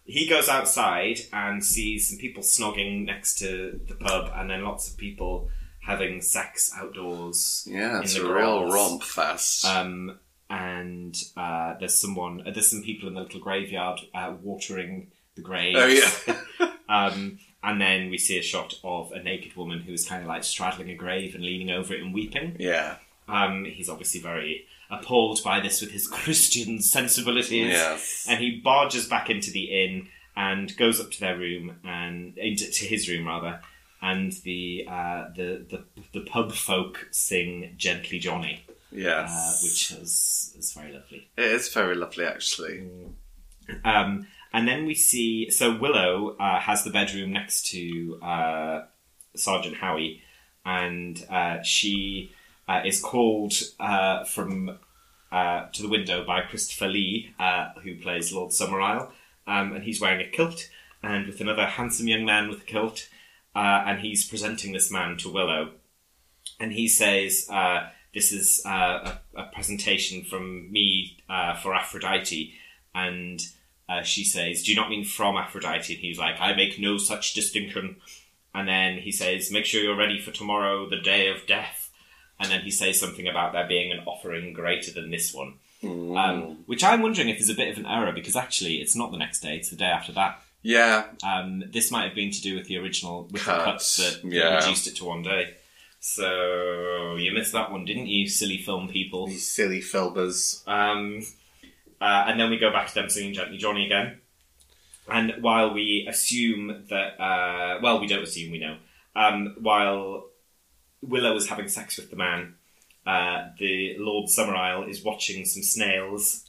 He goes outside and sees some people snogging next to the pub, and then lots of people having sex outdoors. Yeah, in it's the a real romp fest. Um, and uh, there's someone, uh, there's some people in the little graveyard uh, watering the graves. oh yeah. *laughs* *laughs* Um, and then we see a shot of a naked woman who is kind of like straddling a grave and leaning over it and weeping. yeah. Um, he's obviously very appalled by this with his Christian sensibilities. Yes. And he barges back into the inn and goes up to their room and into to his room rather. And the uh, the, the the pub folk sing "Gently Johnny," uh, Yes. which is is very lovely. it is very lovely, actually. Um, and then we see so Willow uh, has the bedroom next to uh, Sergeant Howie, and uh, she uh, is called uh, from uh, to the window by Christopher Lee, uh, who plays Lord Summerisle, um, and he's wearing a kilt, and with another handsome young man with a kilt, uh, and he's presenting this man to Willow, and he says. Uh, this is a, a presentation from me for Aphrodite, and she says, "Do you not mean from Aphrodite?" And he's like, "I make no such distinction." And then he says, "Make sure you're ready for tomorrow, the day of death." And then he says something about there being an offering greater than this one, Mm. um, which I'm wondering if is a bit of an error because actually it's not the next day; it's the day after that. Yeah. Um, this might have been to do with the original with Cuts, the cuts that yeah. reduced it to one day. So you missed that one, didn't you, silly film people? These silly filbers. Um, uh, and then we go back to them singing Gently Johnny again. And while we assume that, uh, well, we don't assume, we know. Um, while Willow is having sex with the man, uh, the Lord Summerisle is watching some snails.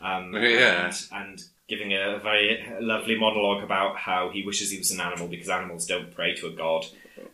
Um, Yeah. and, and giving a very lovely monologue about how he wishes he was an animal because animals don't pray to a god.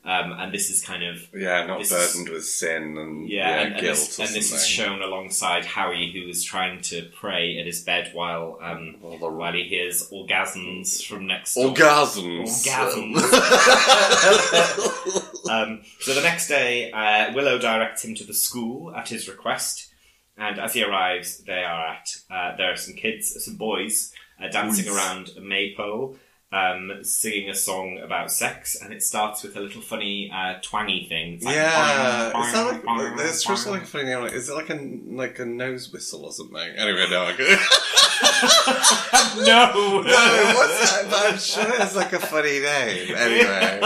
Um, and this is kind of Yeah, not is- burdened with sin and yeah, yeah, and, and guilt this, and this is shown alongside Howie, who is trying to pray at his bed while um, the while he hears orgasms from next door. Orgasms. Orgasms. *laughs* *laughs* um, so the next day, uh, Willow directs him to the school at his request, and as he arrives, they are at uh, there are some kids, some boys, uh, dancing around a maypole. Um, singing a song about sex, and it starts with a little funny uh, twangy thing. It's like, yeah, boing, is that like boing, it's just like a funny name? Is it like a like a nose whistle or something? Anyway, no, I *laughs* no. No, what's that? But I'm sure it's like a funny name. *laughs* Anyway.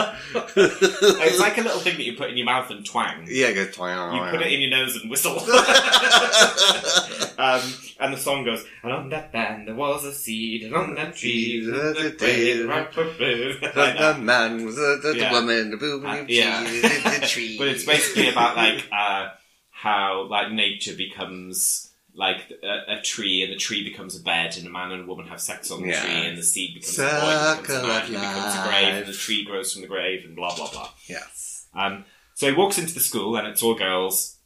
it's like a little thing that you put in your mouth and twang. yeah, go twang. You put it in your nose and whistle. *laughs* um, and the song goes, and on that band there was a seed, and on that tree was a tree, right, right, right." The man was the, the, Yeah. woman, the Uh, yeah. tree, the, tree. But it's basically about like uh, how like nature becomes like a, a tree, and the tree becomes a bed, and a man and a woman have sex on the Yeah. tree, and the seed becomes a boy, and becomes a man, becomes a grave, and the tree grows from the grave, and blah blah blah. Yes. Um, so he walks into the school, and it's all girls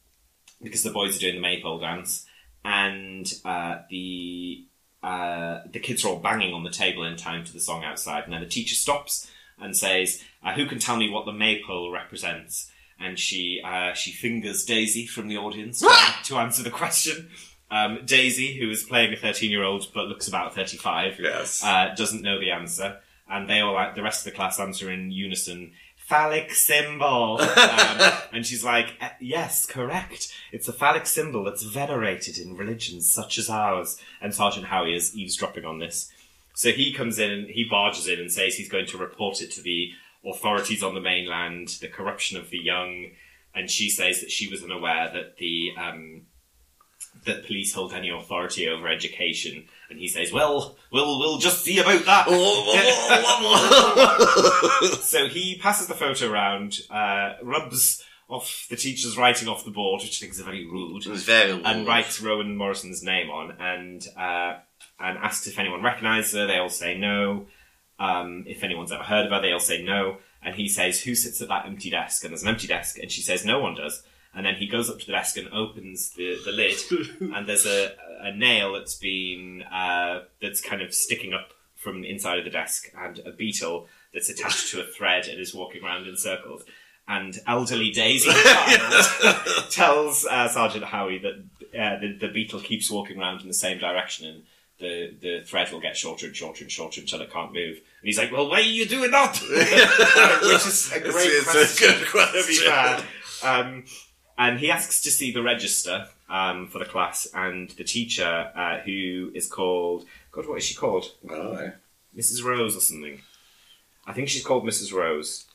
because the boys are doing the maypole dance, and uh, the uh, the kids are all banging on the table in time to the song outside, and then the teacher stops and says, uh, "Who can tell me what the maypole represents?" And she uh, she fingers Daisy from the audience to, to answer the question. Um, Daisy, who is playing a thirteen-year-old but looks about thirty-five, Yes. uh, doesn't know the answer, and they all the rest of the class answer in unison. Phallic symbol, *laughs* um, and she's like, "Eh, "Yes, correct. It's a phallic symbol that's venerated in religions such as ours." And Sergeant Howie is eavesdropping on this, so he comes in and he barges in and says he's going to report it to the authorities on the mainland, the corruption of the young, and she says that she was unaware that the um, that police hold any authority over education, and he says, "Well, we'll we'll just see about that." *laughs* so he passes the photo around, uh, rubs off the teacher's writing off the board, which I think is very rude, It was very rude. and writes Rowan Morrison's name on, and uh, and asks if anyone recognises her. They all say no. Um, if anyone's ever heard of her, they all say no. And he says, "Who sits at that empty desk?" And there's an empty desk, and she says, "No one does." And then he goes up to the desk and opens the, the lid, *laughs* and there's a, a nail that's been uh, that's kind of sticking up from inside of the desk, and a beetle that's attached to a thread and is walking around in circles. And elderly Daisy *laughs* Child tells uh, Sergeant Howie that uh, the, the beetle keeps walking around in the same direction, and the, the thread will get shorter and shorter and shorter until it can't move. And he's like, "Well, why are you doing that?" *laughs* *laughs* Which is a great It's- it's a question. good To be question. fair. Um, and he asks to see the register um, for the class, and the teacher, uh, who is called God, what is she called? Oh, Mrs. Rose or something. I think she's called Mrs. Rose.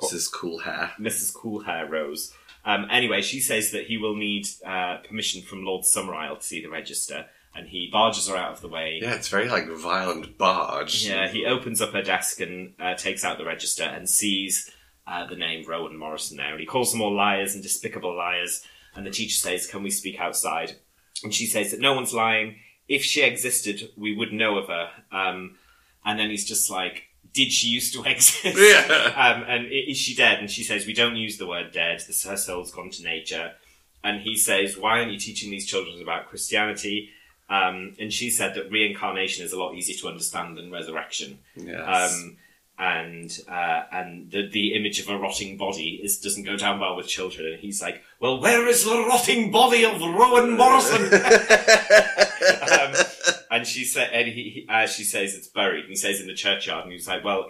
Mrs. cool hair. Mrs. Cool Hair Rose. Um, anyway, she says that he will need uh, permission from Lord Summerisle to see the register, and he barges her out of the way. Yeah, it's very like violent barge. Yeah, he opens up her desk and uh, takes out the register and sees uh, the name Rowan Morrison there, and he calls them all liars and despicable liars. And the teacher says, "Can we speak outside?" And she says that no one's lying. If she existed, we would know of her. Um, and then he's just like, "Did she used to *laughs* exist?" Yeah. um, and is she dead? And she says, "We don't use the word dead. Her soul's gone to nature." And he says, "Why aren't you teaching these children about Christianity?" Um, and she said that reincarnation is a lot easier to understand than resurrection. Yes. Um, and uh, and the the image of a rotting body is doesn't go down well with children. And he's like, "Well, where is the rotting body of Rowan Morrison?" *laughs* um, and she said, and he, he uh, she says it's buried. And he says in the churchyard, and he's like, "Well,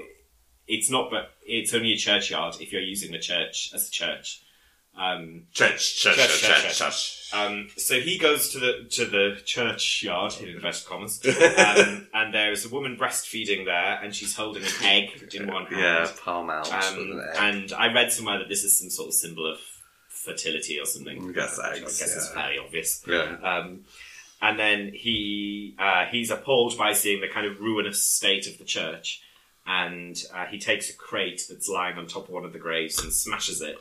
it's not, but it's only a churchyard if you're using the church as a church." Um, church, church, Church, church, church, church, um, so he goes to the to the churchyard in inverted commas, *laughs* um, and there is a woman breastfeeding there, and she's holding an egg in one hand. Yeah, palm out. Um, with an egg. and I read somewhere that this is some sort of symbol of fertility or something. I guess I eggs, guess it's fairly obvious. yeah. Um, and then he uh, he's appalled by seeing the kind of ruinous state of the church, and uh, he takes a crate that's lying on top of one of the graves and smashes it,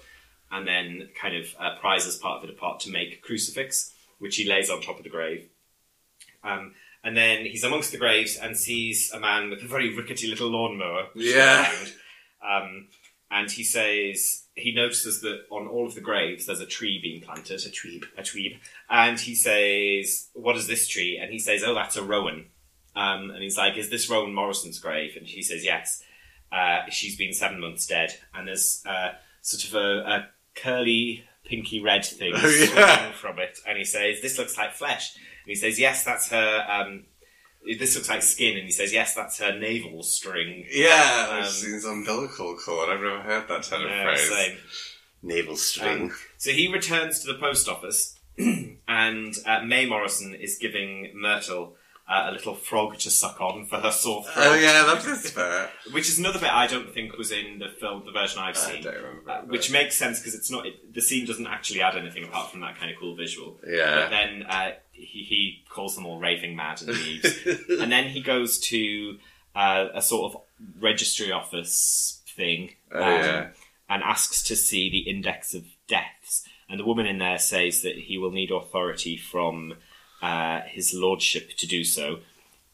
and then kind of uh, prizes part of it apart to make a crucifix, which he lays on top of the grave. Um, and then he's amongst the graves and sees a man with a very rickety little lawnmower. Yeah. Um, and he says he notices that on all of the graves there's a tree being planted, a tree, a tree. And he says, "What is this tree?" And he says, "Oh, that's a rowan." Um, and he's like, "Is this Rowan Morrison's grave?" And she says, "Yes." Uh, she's been seven months dead, and there's uh, sort of a, a curly, pinky red thing *laughs* Oh, yeah. from it. And he says, "This looks like flesh." And he says, "Yes, that's her." Um, this looks like skin, and he says, "Yes, that's her navel string." Yeah, Um, I've seen umbilical cord. I've never heard that kind of Yeah, phrase. same. Navel string. Um, so he returns to the post office, *clears throat* and uh, May Morrison is giving Myrtle uh, a little frog to suck on for her sore throat. Oh yeah, that is fair. Which is another bit I don't think was in the film, the version I've I seen. don't remember. Uh, it, which makes sense because it's not it, the scene doesn't actually add anything apart from that kind of cool visual. Yeah. But then uh, he, he calls them all raving mad and leaves, *laughs* and then he goes to uh, a sort of registry office thing Oh, yeah. and asks to see the index of deaths. And the woman in there says that he will need authority from uh, his lordship to do so.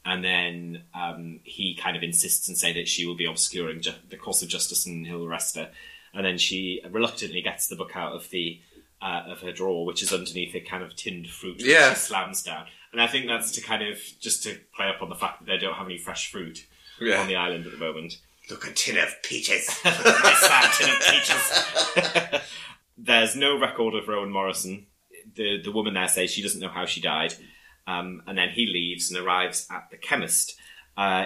And then um, he kind of insists and say that she will be obscuring ju- the course of justice and he'll arrest her. And then she reluctantly gets the book out of the uh, of her drawer, which is underneath a kind of tinned fruit Yeah. she slams down. And I think that's to kind of just to play up on the fact that they don't have any fresh fruit Yeah. on the island at the moment. Look, a tin of peaches. *laughs* Sad tin of peaches. *laughs* There's no record of Rowan Morrison. The the woman there says she doesn't know how she died, um, and then he leaves and arrives at the chemist. Uh,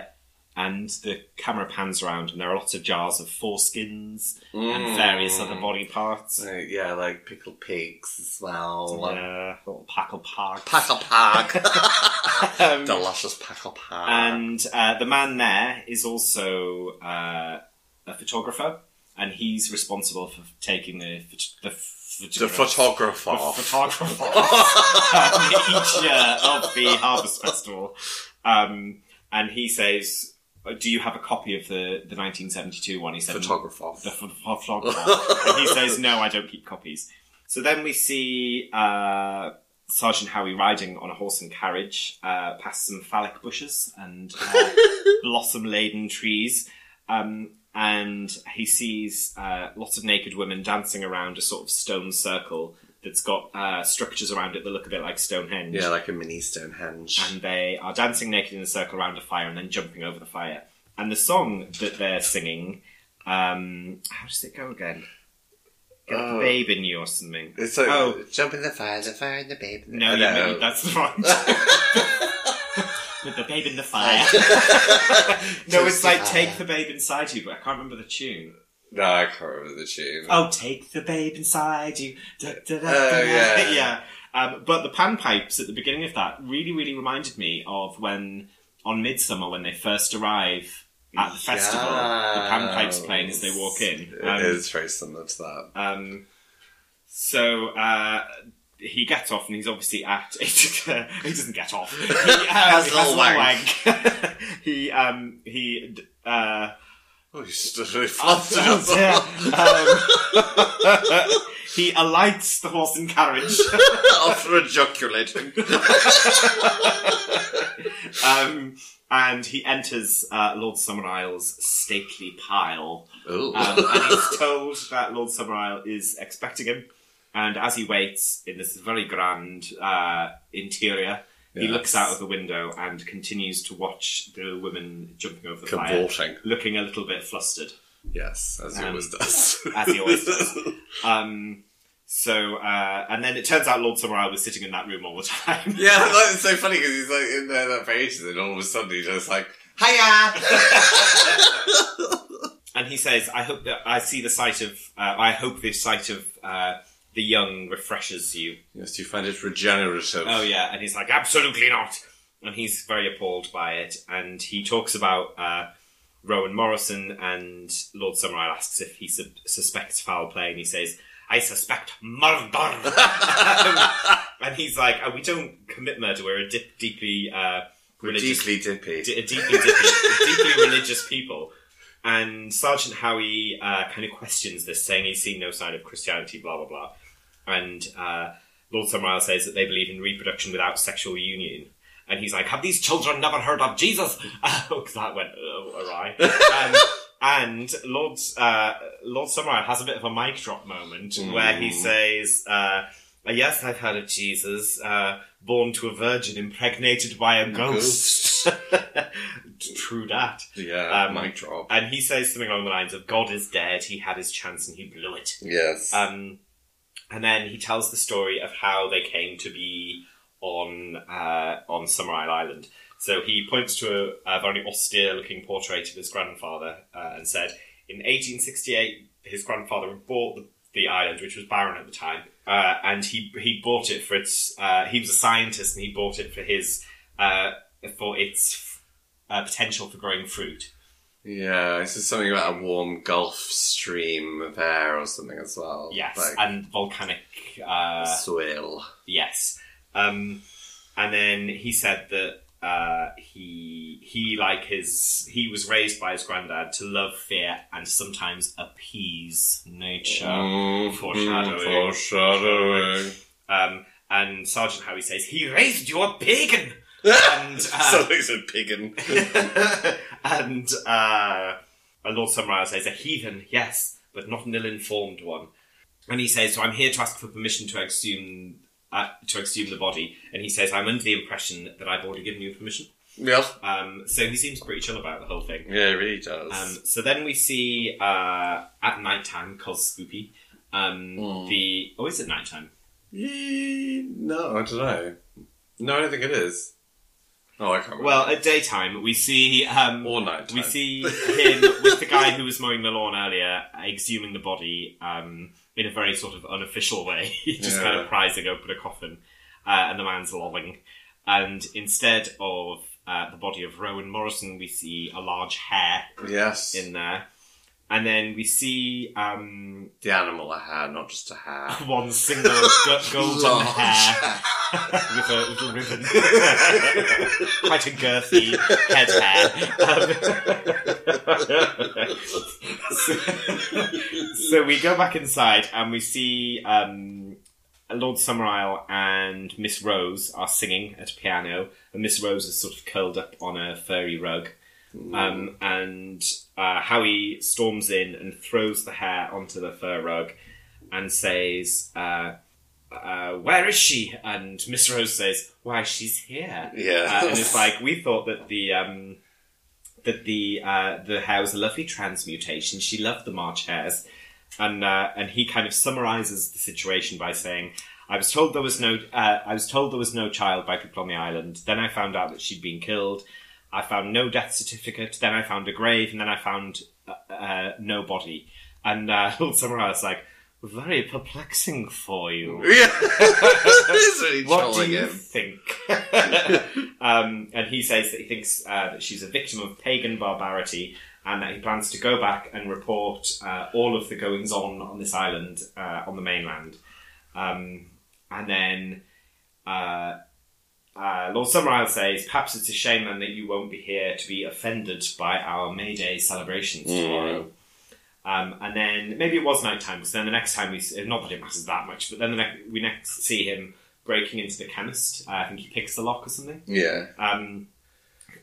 and the camera pans around, and there are lots of jars of foreskins and various other body parts. Yeah, like pickled pigs as well. Yeah, little packle parts. Packle park. *laughs* *laughs* Um, Delicious packle park. And uh, the man there is also uh, a photographer, and he's responsible for taking the the, the photographer. the photographer *laughs* each year of the Harvest Festival. Um, and he says, "Uh, "Do you have a copy of the, the 1972 one?" He said, photographer. the ph- photographer. *laughs* and he says, "No, I don't keep copies." So then we see uh, Sergeant Howie riding on a horse and carriage uh, past some phallic bushes and uh, *laughs* blossom-laden trees, um, and he sees uh, lots of naked women dancing around a sort of stone circle that's got uh, structures around it that look a bit like Stonehenge Yeah, like a mini Stonehenge. and they are dancing naked in a circle around a fire and then jumping over the fire. And the song that they're singing, um, how does it go again? Get Oh. the babe in you or something. It's like Oh. jump in the fire, the fire, and the babe. No, yeah, know. that's the wrong. *laughs* With the babe in the fire. *laughs* *laughs* no, it's like take the babe inside you, but I can't remember the tune. No, I can't remember the tune. Oh, take the babe inside you. Da, da, da, Oh, yeah. *laughs* yeah. Um, but the panpipes at the beginning of that really, really reminded me of when on Midsommar when they first arrive at the festival, the panpipes playing as they walk in. It Um, is very similar to that. um, so uh, he gets off, and he's obviously at. *laughs* he doesn't get off. *laughs* He, uh, Has he a little has a wank. *laughs* he um, he uh, Oh, stood really Oh, yeah. Um, he alights the horse and carriage, After ejaculating. um, and he enters uh, Lord Summerisle's stately pile. Um, and he's told that Lord Summerisle is expecting him. And as he waits in this very grand uh, interior, he Yes. looks out of the window and continues to watch the women jumping over the fire, looking a little bit flustered. Yes, as he Um, always does. *laughs* as he always does. *laughs* Um, so, uh, and then it turns out Lord Summerisle was sitting in that room all the time. *laughs* yeah, like, it's so funny because he's like in there that for ages and all of a sudden he's just like, Hiya! and he says, "I hope that I see the sight of. Uh, I hope this sight of uh, the young refreshes you." yes, do you find it regenerative. Oh yeah, and he's like, "Absolutely not," and he's very appalled by it. And he talks about uh, Rowan Morrison, and Lord Summerisle asks if he suspects foul play, and he says. I suspect murder. *laughs* *laughs* and he's like, oh, we don't commit murder. We're a dip, deeply uh, religious deeply dippy. d- deeply, deeply, deeply *laughs* religious people. And Sergeant Howie uh, kind of questions this, saying he's seen no sign of Christianity, blah blah blah. And uh, Lord Summerisle says that they believe in reproduction without sexual union. And he's like, "Have these children never heard of Jesus?" *laughs* Oh, that went uh, awry. *laughs* um, and Lord uh, Lord Summerisle has a bit of a mic drop moment where he says. Uh, Yes, I've heard of Jesus, uh, born to a virgin, impregnated by a ghost. *laughs* True that. Yeah, Um, mic drop. And he says something along the lines of, God is dead, he had his chance and he blew it. Yes. Um, and then he tells the story of how they came to be on uh, on Summerisle Island. So he points to a, a very austere looking portrait of his grandfather uh, and said, in 1868, his grandfather bought the, the island, which was barren at the time, uh, and he he bought it for its. Uh, he was a scientist, and he bought it for his uh, for its uh, potential for growing fruit. Yeah, this is something about a warm Gulf Stream there or something as well. Yes, Like and volcanic. Uh, soil. Yes. Um, and then he said that uh, he he like his he was raised by his granddad to love, fear, and sometimes appease nature. Mm, Foreshadowing. Foreshadowing. Um, and Sergeant Howie says he raised you a pagan. *laughs* and uh, piggin. *laughs* and uh, Lord Summerisle says a heathen, yes, but not an ill-informed one. And he says, "So I'm here to ask for permission to exhume uh, to exhume the body." And he says, "I'm under the impression that I've already given you permission." yeah. Um, so he seems pretty chill about the whole thing. Yeah, it really does. Um, so then we see uh, at night time, cause spoopy. Um, Mm. The oh, is it night time? Ye- no, I don't know. No, I don't think it is. Oh, I can't remember. Well, at daytime we see um, or night We see him with the guy who was mowing the lawn earlier, exhuming the body um, in a very sort of unofficial way, *laughs* just Yeah. kind of prizing open a coffin, uh, and the man's lolling. And instead of uh, the body of Rowan Morrison, we see a large hare Yes. in there, and then we see um, the animal a hair, not just a hair. *laughs* one single go- *laughs* golden Large hair with a little ribbon, *laughs* quite a girthy head hair. Um, so, so we go back inside and we see um, Lord Summerisle and Miss Rose are singing at a piano, and Miss Rose is sort of curled up on a furry rug. Um, and uh, Howie storms in and throws the hare onto the fur rug and says, uh, uh, "Where is she?" And Miss Rose says, "Why, she's here." Yeah. Uh, and it's like we thought that the um, that the uh, the hare was a lovely transmutation. She loved the March hares, and uh, and he kind of summarizes the situation by saying. I was told there was no. Uh, I was told there was no child by people on the island. Then I found out that she'd been killed. I found no death certificate. Then I found a grave, and then I found uh, uh, no body. And uh, *laughs* Lord Summerisle's like, very perplexing for you. *laughs* yeah. *laughs* really What do you him. think? um, and he says that he thinks uh, that she's a victim of pagan barbarity and that he plans to go back and report uh, all of the goings on on this island uh, on the mainland. Um, and then uh, Lord Summerisle says, Perhaps it's a shame then that you won't be here to be offended by our May Day celebrations Mm. tomorrow. Um, and then maybe it was night time because then the next time we not that it matters that much, but then the ne- we next see him breaking into the chemist. Uh, I think he picks the lock or something, Yeah. um,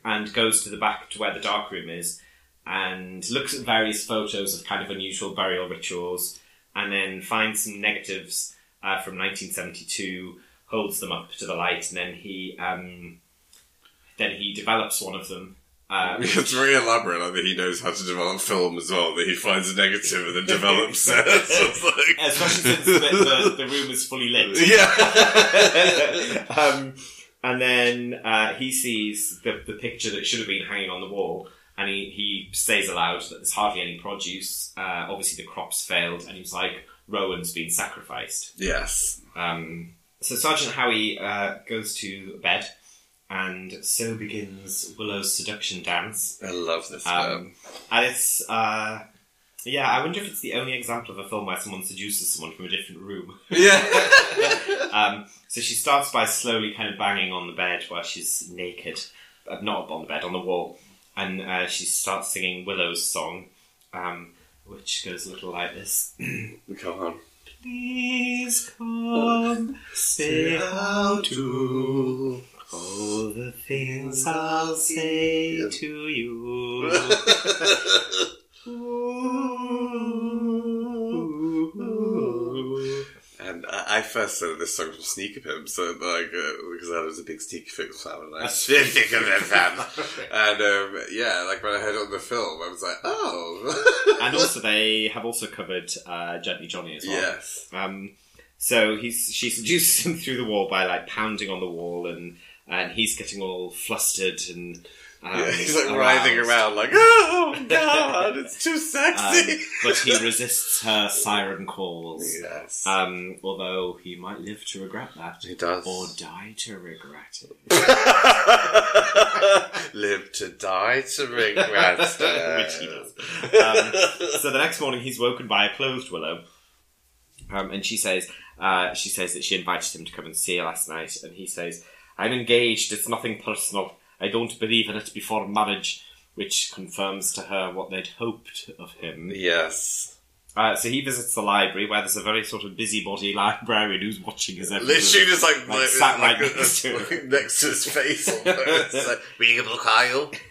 and goes to the back to where the dark room is, and looks at various photos of kind of unusual burial rituals, and then finds some negatives uh, from 1972, holds them up to the light, and then he um, then he develops one of them. Uh, *laughs* It's very elaborate. I think he knows how to develop film as well. That he finds a negative and then *laughs* develops it. *laughs* Like, especially since the, the, the room is fully lit. yeah. um, and then uh, he sees the, the picture that should have been hanging on the wall, and he, he says aloud that there's hardly any produce. Uh, obviously, the crops failed, and he's like, Rowan's been sacrificed. yes. Um, so Sergeant Howie uh, goes to bed, and so begins Willow's seduction dance. I love this Um, and it's, uh, yeah, I wonder if it's the only example of a film where someone seduces someone from a different room. Yeah. *laughs* *laughs* um, so she starts by slowly kind of banging on the bed while she's naked, uh, not on the bed, on the wall, and uh, she starts singing Willow's song, um, which goes a little like this. *clears throat* Come on. Please come, say how to all the things I'll say to you. *laughs* And I, first heard this song from Sneaker Pimp, so like uh, because I was a big Sneaker Pimp fan, and I Sneaker Pimp fan, *laughs* and um, yeah, like when I heard it on the film, I was like, oh, *laughs* and also, they have also covered uh, Gently Johnny as well. yes, Um, so he's she seduces him *laughs* through the wall by like pounding on the wall, and and he's getting all flustered and Um, Yeah, he's like writhing around like, oh god, it's too Um, sexy. but he *laughs* resists her siren calls. yes, Um, although he might live to regret that. he does. Or die to regret it. *laughs* Live to die to regret it. *laughs* Which he does. Um, so the next morning he's woken by a clothed willow. Um, and she says, uh, she says that she invited him to come and see her last night, and he says, "I'm engaged. It's nothing personal. I don't believe in it before marriage," which confirms to her what they'd hoped of him. Yes. Uh, so he visits the library, where there's a very sort of busybody *laughs* librarian who's watching his every Literally just like, Like, like, sat right like, next to him. *laughs* next to his face. It's like, reading a book, Kyle. *laughs*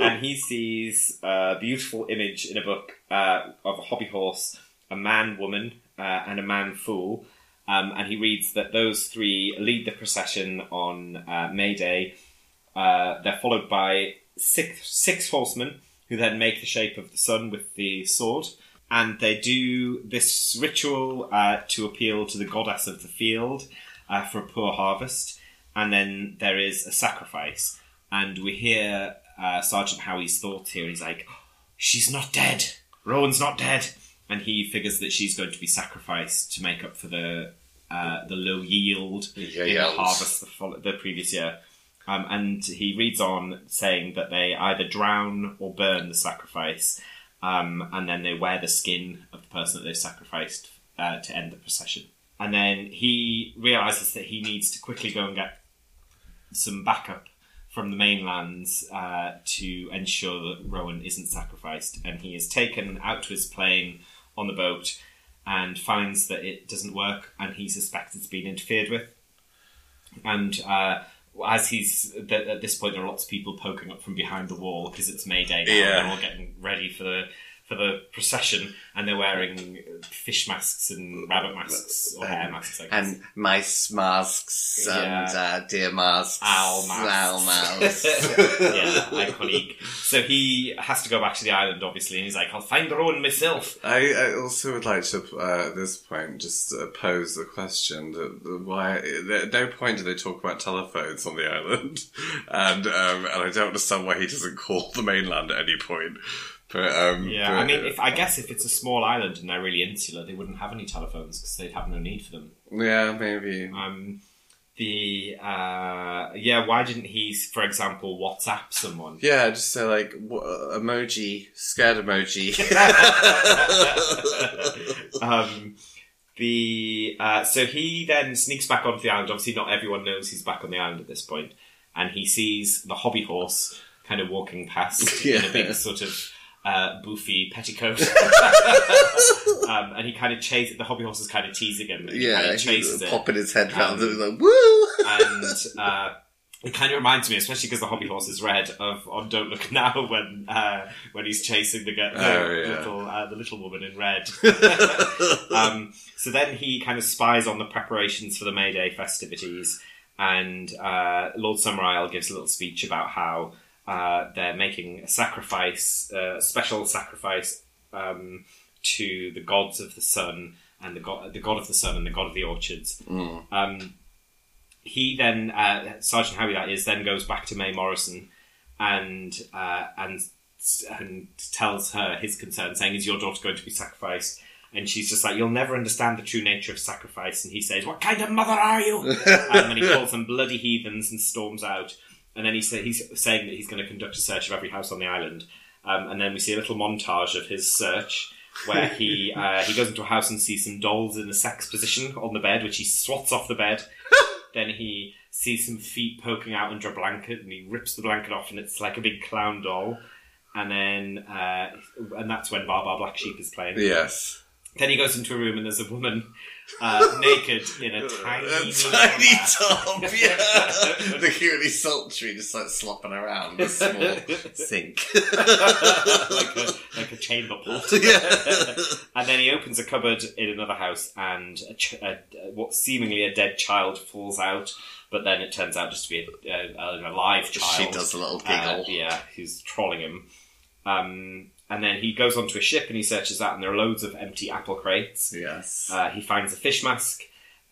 and he sees a beautiful image in a book uh, of a hobby horse, a man woman, uh, and a man fool. Um, and he reads that those three lead the procession on uh, May Day. Uh, they're followed by six, six horsemen who then make the shape of the sun with the sword. And they do this ritual uh, to appeal to the goddess of the field uh, for a poor harvest. And then there is a sacrifice. And we hear uh, Sergeant Howie's thoughts here. He's like, she's not dead. Rowan's not dead. And he figures that she's going to be sacrificed to make up for the uh, the low yield Yeah, in the harvest the, the previous year. Um, and he reads on saying that they either drown or burn the sacrifice, um, and then they wear the skin of the person that they've sacrificed uh, to end the procession. And then he realizes that he needs to quickly go and get some backup from the mainlands uh, to ensure that Rowan isn't sacrificed. And he is taken out to his plane on the boat and finds that it doesn't work, and he suspects it's been interfered with. And uh, as he's at this point, there are lots of people poking up from behind the wall because it's May Day now. Yeah. And they're all getting ready for the for the procession, and they're wearing fish masks and rabbit masks or hare masks. I guess. and mice masks Yeah. and uh, deer masks. Owl masks. Owl masks. *laughs* yeah, iconic. So he has to go back to the island, obviously, and he's like, "I'll find the Rowan myself." I, I also would like to, uh, at this point, just uh, pose the question that that why at no point do they talk about telephones on the island, *laughs* and um, and I don't understand why he doesn't call the mainland at any point. But um, Yeah, but- I mean, if I guess if it's a small island and they're really insular, they wouldn't have any telephones because they'd have no need for them. yeah, maybe. Um, the uh, yeah, why didn't he, for example, WhatsApp someone? Yeah, just say like w- emoji, scared emoji. *laughs* *laughs* um, the uh, so he then sneaks back onto the island. Obviously, not everyone knows he's back on the island at this point, and he sees the hobby horse kind of walking past *laughs* in a big sort of uh, boofy petticoat, *laughs* um, and he kind of chases. The hobby horse is kind of teasing him. And yeah, chases he's popping his head round Um, and like woo. and. *laughs* Uh, it kind of reminds me, especially because the hobby horse is red, of on "Don't Look Now" *laughs* when uh, when he's chasing the, the Oh, yeah. little uh, the little woman in red. um, so then he kind of spies on the preparations for the May Day festivities, and uh, Lord Summerisle gives a little speech about how uh, they're making a sacrifice, uh, a special sacrifice um, to the gods of the sun and the god, the god of the sun and the god of the orchards. Um, he then uh, Sergeant Howie that is then goes back to May Morrison and uh, and and tells her his concern, saying, "Is your daughter going to be sacrificed?" And she's just like, "You'll never understand the true nature of sacrifice." And he says, "What kind of mother are you?" *laughs* and he calls them bloody heathens and storms out. And then he say, he's saying that he's going to conduct a search of every house on the island. Um, and then we see a little montage of his search where he *laughs* uh, he goes into a house and sees some dolls in a sex position on the bed, which he swats off the bed. *laughs* then he sees some feet poking out under a blanket, and he rips the blanket off, and it's like a big clown doll. And then, uh, and that's when Baa Baa Black Sheep is playing. yes. Then he goes into a room, and there's a woman uh, naked in a tiny, *laughs* A tiny top, yeah. *laughs* Really sultry, just like slopping around a small *laughs* sink. like a like a chamber pot. yeah. and then he opens a cupboard in another house, and a ch- a, what seemingly a dead child falls out. But then it turns out just to be an alive child. She does a little Uh, giggle. yeah, who's trolling him. Um, and then he goes onto a ship and he searches that, and there are loads of empty apple crates. Yes. Uh, he finds a fish mask,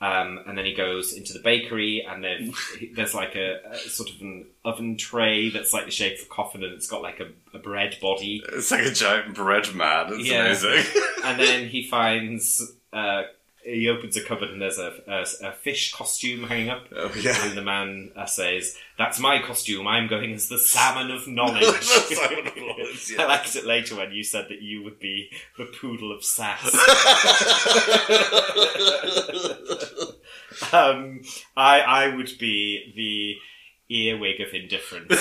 Um, and then he goes into the bakery, and then there's like a, a sort of an oven tray that's like the shape of a coffin, and it's got like a, a bread body. It's like a giant bread man. It's Yeah. amazing. And then he finds, uh, he opens a cupboard, and there's a, a, a fish costume hanging up. oh, yeah. And the man uh, says, "That's my costume. I'm going as the salmon of knowledge." *laughs* Salmon of knowledge, *laughs* yeah. I liked it later when you said that you would be the poodle of sass. *laughs* um, I I would be the earwig of indifference.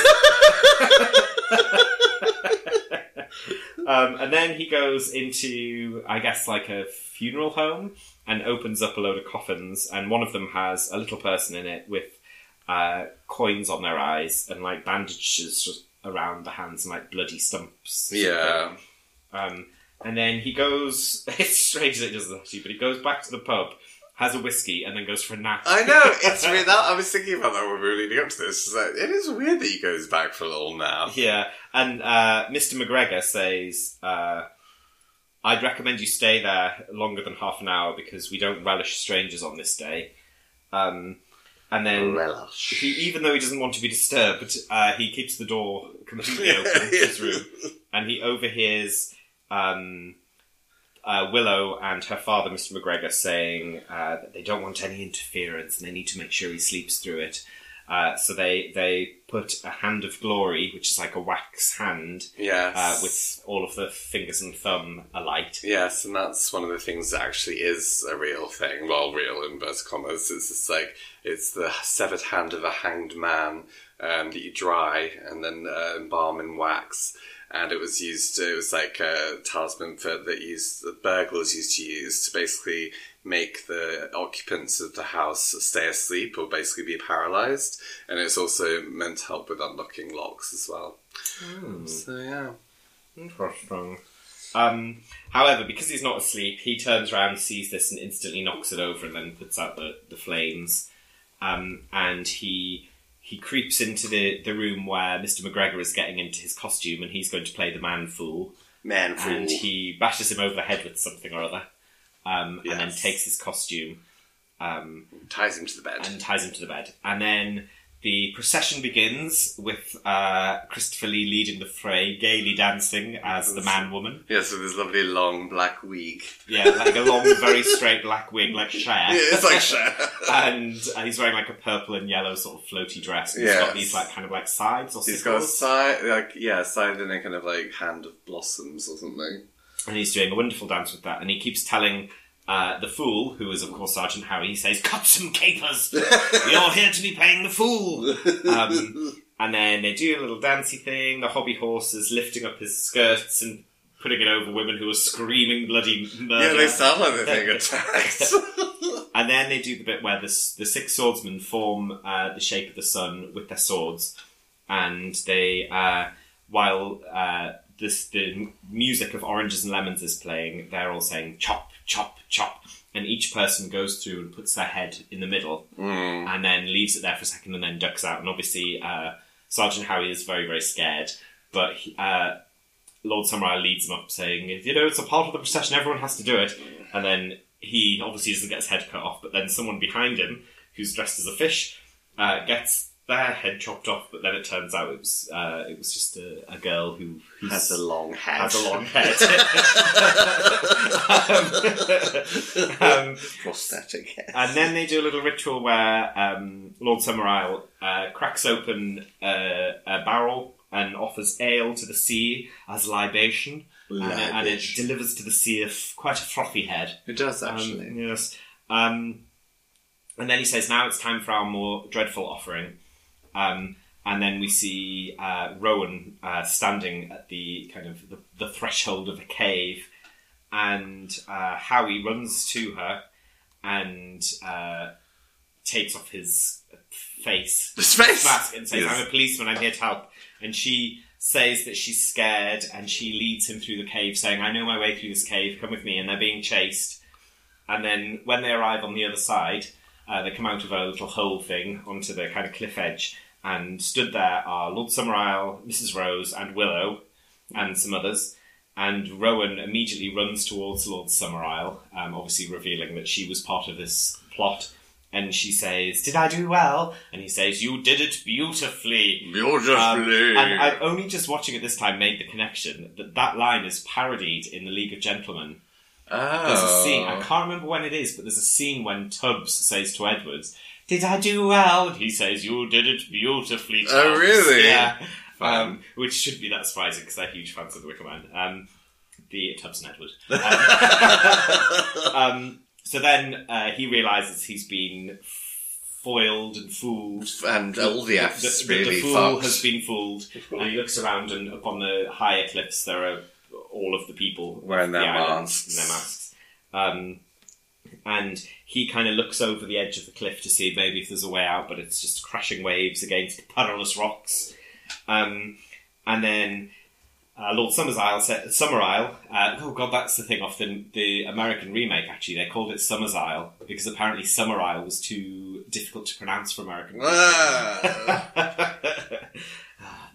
um, and then he goes into, I guess, like a funeral home and opens up a load of coffins, and one of them has a little person in it with uh, coins on their eyes and like bandages around the hands and like bloody stumps. yeah. Um, and then he goes. *laughs* It's strange that he does this actually, but he goes back to the pub, has a whiskey, and then goes for a nap. I know, *laughs* it's weird. That, I was thinking about that when we were leading up to this. It's like, it is weird that he goes back for a little nap. Yeah, and uh, Mr. McGregor says, uh, "I'd recommend you stay there longer than half an hour because we don't relish strangers on this day." Um, and then Relish. he, even though he doesn't want to be disturbed, uh, he keeps the door completely *laughs* open to his room, and he overhears um, uh, Willow and her father, Mr. McGregor, saying uh, that they don't want any interference and they need to make sure he sleeps through it. Uh, so they they put a hand of glory, which is like a wax hand, Yes. uh, with all of the fingers and thumb alight. Yes, and that's one of the things that actually is a real thing. Well, real in inverted commas. It's just like it's the severed hand of a hanged man um, that you dry and then uh, embalm in wax. And it was used. It was like a talisman for that used the burglars used to use to basically make the occupants of the house stay asleep or basically be paralyzed. And it's also meant to help with unlocking locks as well. So yeah. Interesting. Um, however, because he's not asleep, he turns around, sees this, and instantly knocks it over, and then puts out the, the flames. Um, and he he creeps into the, the room where Mr. McGregor is getting into his costume, and he's going to play the man fool. Man fool. And he bashes him over the head with something or other, um, and then takes his costume um, ties him to the bed. and ties him to the bed. And then the procession begins with uh, Christopher Lee leading the fray, gaily dancing as the man woman. Yes, with his lovely long black wig. Yeah, like a long, very straight black wig, like Cher. *laughs* Yeah, it's like Cher. *laughs* and uh, he's wearing like a purple and yellow sort of floaty dress. And He's got these like kind of like sides or He's got a side, like yeah, side and a kind of like hand of blossoms or something. And he's doing a wonderful dance with that. And he keeps telling uh, the fool, who is of course Sergeant Howie, he says, "Cut some capers. *laughs* You're here to be playing the fool." Um, *laughs* and then they do a little dancey thing. The hobby horse is lifting up his skirts and putting it over women who are screaming bloody murder. Yeah, they sound like they're being *laughs* attacked. And then they do the bit where the, the six swordsmen form uh, the shape of the sun with their swords, and they, uh, while uh, this the music of oranges and lemons is playing, they're all saying chop, chop, chop, and each person goes through and puts their head in the middle, Mm. and then leaves it there for a second, and then ducks out. And obviously, uh, Sergeant Howie is very, very scared, but he, uh, Lord Summerisle leads him up, saying, "You know, it's a part of the procession. Everyone has to do it." And then he obviously doesn't get his head cut off, but then someone behind him, who's dressed as a fish, uh, gets their head chopped off. But then it turns out it was uh, it was just a, a girl who Has a long head. has a long head. *laughs* *laughs* um, *laughs* um, prosthetic head. and then they do a little ritual where um, Lord Summerisle uh, cracks open uh, a barrel and offers ale to the sea as libation, and, it- and it delivers to the sea a f- quite a frothy head. It does Um, actually. yes. Um, and then he says, "Now it's time for our more dreadful offering." Um, and then we see uh, Rowan uh, standing at the kind of the, the threshold of a cave, and uh, Howie runs to her and uh, takes off his face The space. mask and says, Yes. "I'm a policeman. I'm here to help." And she says that she's scared, and she leads him through the cave, saying, "I know my way through this cave. Come with me." And they're being chased. And then when they arrive on the other side, uh, they come out of a little hole thing onto the kind of cliff edge, and stood there are Lord Summerisle, Mrs. Rose, and Willow, and some others. and Rowan immediately runs towards Lord Summerisle, um, obviously revealing that she was part of this plot. And she says, "Did I do well?" And he says, "You did it beautifully." Beautifully. Um, and I only just watching it this time made the connection that that line is parodied in the League of Gentlemen. Oh. There's a scene, I can't remember when it is, but there's a scene when Tubbs says to Edwards, Did I do well? And he says, You did it beautifully, Tubbs. Oh, really? Yeah. Um, which should be that surprising because they're huge fans of The Wicker Man. Um, the Tubbs and Edward. *laughs* Um, um, so then uh, he realizes he's been foiled and fooled. and all the F's the, the- the really fool fucked. has been fooled, and he looks around, and up on the higher cliffs there are all of the people Wearing their the masks. and their masks. Um, and he kind of looks over the edge of the cliff to see maybe if there's a way out, but it's just crashing waves against perilous rocks. Um, and then uh, Lord Summerisle said, Summerisle, uh, oh god, that's the thing off the, the American remake actually. They called it Summersisle because apparently Summerisle was too difficult to pronounce for American. *laughs*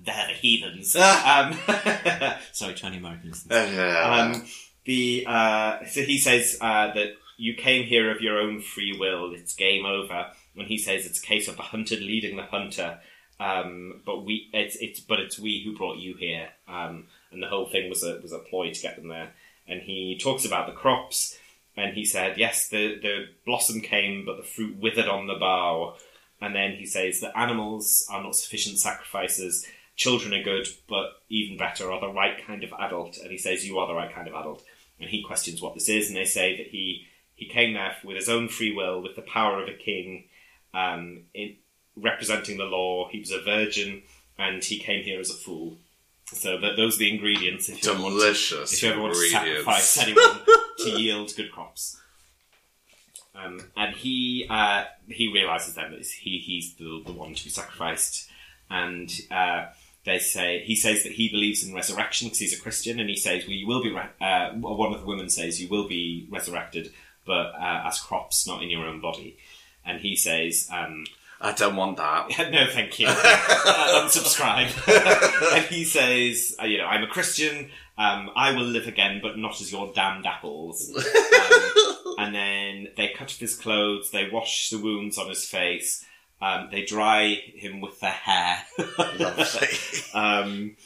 They're the heathens. *laughs* um, *laughs* sorry, to any Americans. Um, the uh, so he says uh, that you came here of your own free will. It's game over. When he says it's a case of the hunted leading the hunter, um, but we it's it's but it's we who brought you here. Um, and the whole thing was a was a ploy to get them there. And he talks about the crops, and he said, yes, the the blossom came, but the fruit withered on the bough. And then he says that animals are not sufficient sacrifices. Children are good, but even better are the right kind of adult. And he says, You are the right kind of adult. And he questions what this is, and they say that he, he came there with his own free will, with the power of a king, um, in, representing the law. He was a virgin, and he came here as a fool. So that those are the ingredients if you ever want to, if you ever want to sacrifice *laughs* anyone to yield good crops. Um, and he uh, he realizes then that he he's the, the one to be sacrificed, and uh, they say he says that he believes in resurrection because he's a Christian, and he says, "Well, you will be." Re- uh, one of the women says, "You will be resurrected, but uh, as crops, not in your own body." And he says, um, I don't want that. *laughs* no, thank you. uh, unsubscribe. *laughs* and he says, uh, you know, I'm a Christian. Um, I will live again, but not as your damned apples. *laughs* Um, and then they cut off his clothes. They wash the wounds on his face. Um, they dry him with their hair. Lovely. *laughs* um,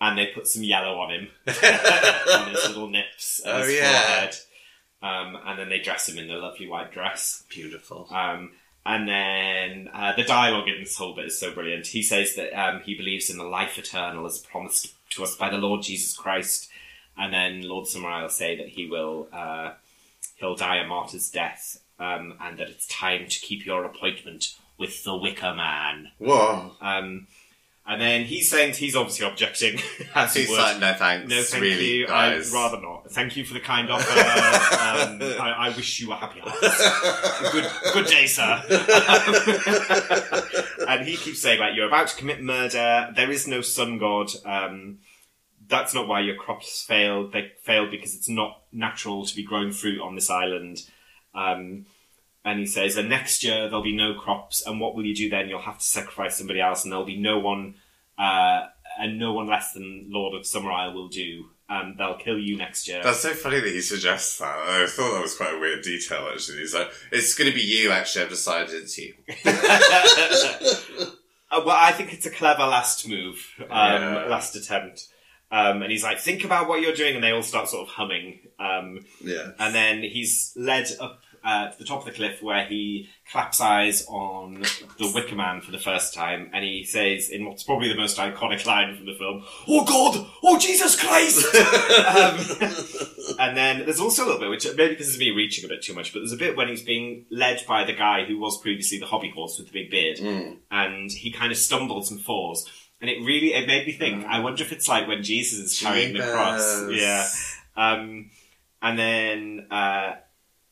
and they put some yellow on him, *laughs* on his little nips and Oh, his yeah. forehead. Um, and then they dress him in a lovely white dress. Beautiful. Um, and then uh, the dialogue in this whole bit is so brilliant. He says that um, he believes in the life eternal as promised to us by the Lord Jesus Christ. And then Lord Summerisle will say that he will uh, he'll die a martyr's death, um, and that it's time to keep your appointment with the Wicker Man. Whoa. Um, and then he's saying he's obviously objecting, *laughs* as He's would. like, no thanks. No, thank really, you. guys. I'd rather not. Thank you for the kind offer. *laughs* um, I, I wish you a happy life. Good, good day, sir. *laughs* and he keeps saying, like, you're about to commit murder. There is no sun god. Um, that's not why your crops failed. They failed because it's not natural to be growing fruit on this island. Um, and he says, and next year there'll be no crops. And what will you do then? You'll have to sacrifice somebody else, and there'll be no one, uh, and no one less than Lord of Summerisle will do. Um, they'll kill you next year. That's so funny that he suggests that. I thought that was quite a weird detail, actually. He's like, it's going to be you, actually. I've decided it's you. *laughs* Uh, well, I think it's a clever last move, um, Yeah. last attempt. Um, and he's like, think about what you're doing, and they all start sort of humming. Um, Yeah. and then he's led up uh, to the top of the cliff where he claps eyes on the Wicker Man for the first time, and he says, in what's probably the most iconic line from the film, "Oh God! Oh Jesus Christ!" *laughs* um, and then there's also a little bit, which maybe this is me reaching a bit too much, but there's a bit when he's being led by the guy who was previously the hobby horse with the big beard, Mm. and he kind of stumbles and falls. And it really it made me think. I wonder if it's like when Jesus is carrying the cross. Yeah. Um, and then uh,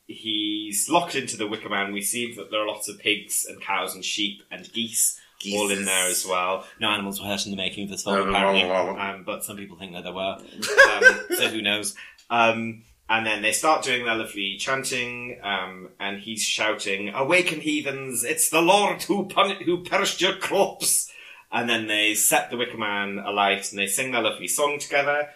he's locked into the Wicker Man. We see that there are lots of pigs and cows and sheep and geese all in there as well. No animals were hurt in the making of this film, No, no, apparently, um, but some people think that there were. *laughs* Um, so who knows? Um, and then they start doing their lovely chanting, um, and he's shouting, "Awaken, heathens! It's the Lord who pun- who perished your crops!" And then they set the Wicker Man alight, and they sing their lovely song together.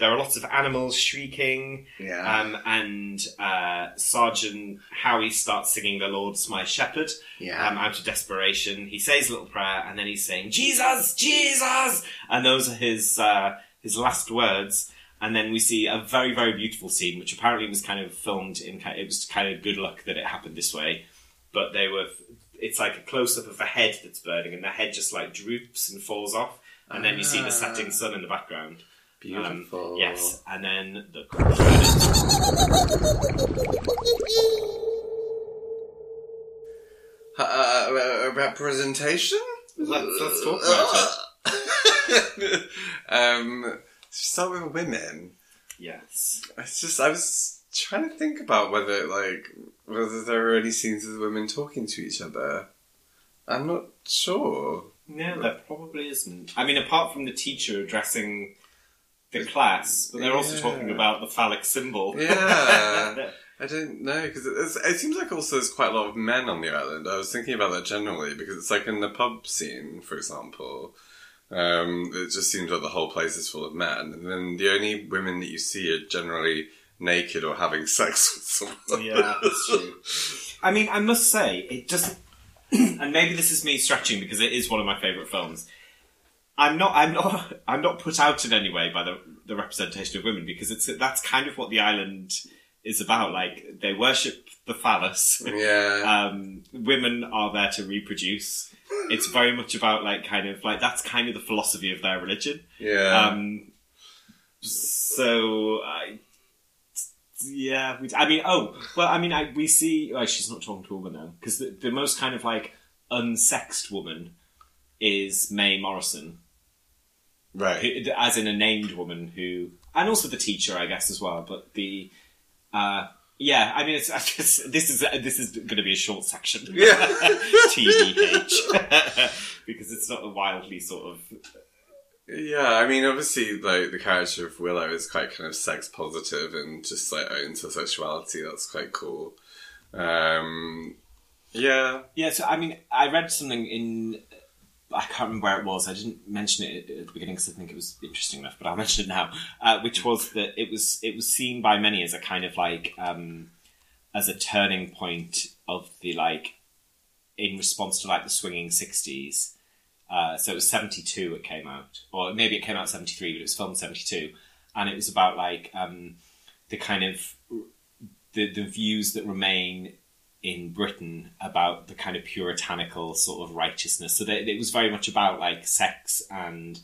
There are lots of animals shrieking. Yeah. Um, and uh, Sergeant Howie starts singing "The Lord's My Shepherd." Yeah. Um, out of desperation, he says a little prayer, and then he's saying "Jesus, Jesus," and those are his uh, his last words. And then we see a very, very beautiful scene, which apparently was kind of filmed in. It was kind of good luck that it happened this way, but they were. It's like a close up of a head that's burning, and the head just like droops and falls off, and then you see the setting sun in the background. Um, Beautiful. yes, and then the credits. Uh, uh, representation? Let's- let's talk about it. *laughs* um, start with women. Yes. It's just I was trying to think about whether like whether there are any scenes of women talking to each other. I'm not sure. No, there probably isn't. I mean, apart from the teacher addressing the class, but they're also Yeah. talking about the phallic symbol. *laughs* Yeah. *laughs* I don't know because it, it seems like also there's quite a lot of men on the island. I was thinking about that generally because it's like in the pub scene, for example. Um, it just seems like the whole place is full of men, and then the only women that you see are generally naked or having *laughs* sex with someone. yeah, that's true. I mean, I must say, it doesn't. *clears throat* and maybe this is me stretching because it is one of my favourite films. I'm not. I'm not. *laughs* I'm not put out in any way by the the representation of women because it's that's kind of what the island is about. Like they worship the phallus. yeah. *laughs* um, women are there to reproduce. It's very much about like kind of like that's kind of the philosophy of their religion. yeah. Um, so I, yeah, we, I mean, oh, well, I mean, I, we see. Oh, she's not talking to a woman now because the, the most kind of like unsexed woman is Mae Morrison, right. who, as in a named woman who, and also the teacher, I guess, as well. But the, uh, yeah, I mean, it's, I guess this is this is going to be a short section. Yeah. *laughs* TBH, *laughs* because it's not a wildly sort of Yeah, I mean, obviously, like the character of Willow is quite kind of sex positive and just like owns her sexuality. That's quite cool. Um, yeah, Yeah, so I mean, I read something in. I can't remember where it was. I didn't mention it at the beginning because I think it was interesting enough, but I'll *laughs* mention it now. Uh, which was that it was it was seen by many as a kind of like um, as a turning point of the like in response to like the swinging sixties. Uh, so it was seventy two. It came out, or maybe it came out seventy three, but it was filmed seventy two, and it was about like um, the kind of the the views that remain in Britain about the kind of puritanical sort of righteousness. So that it was very much about like sex and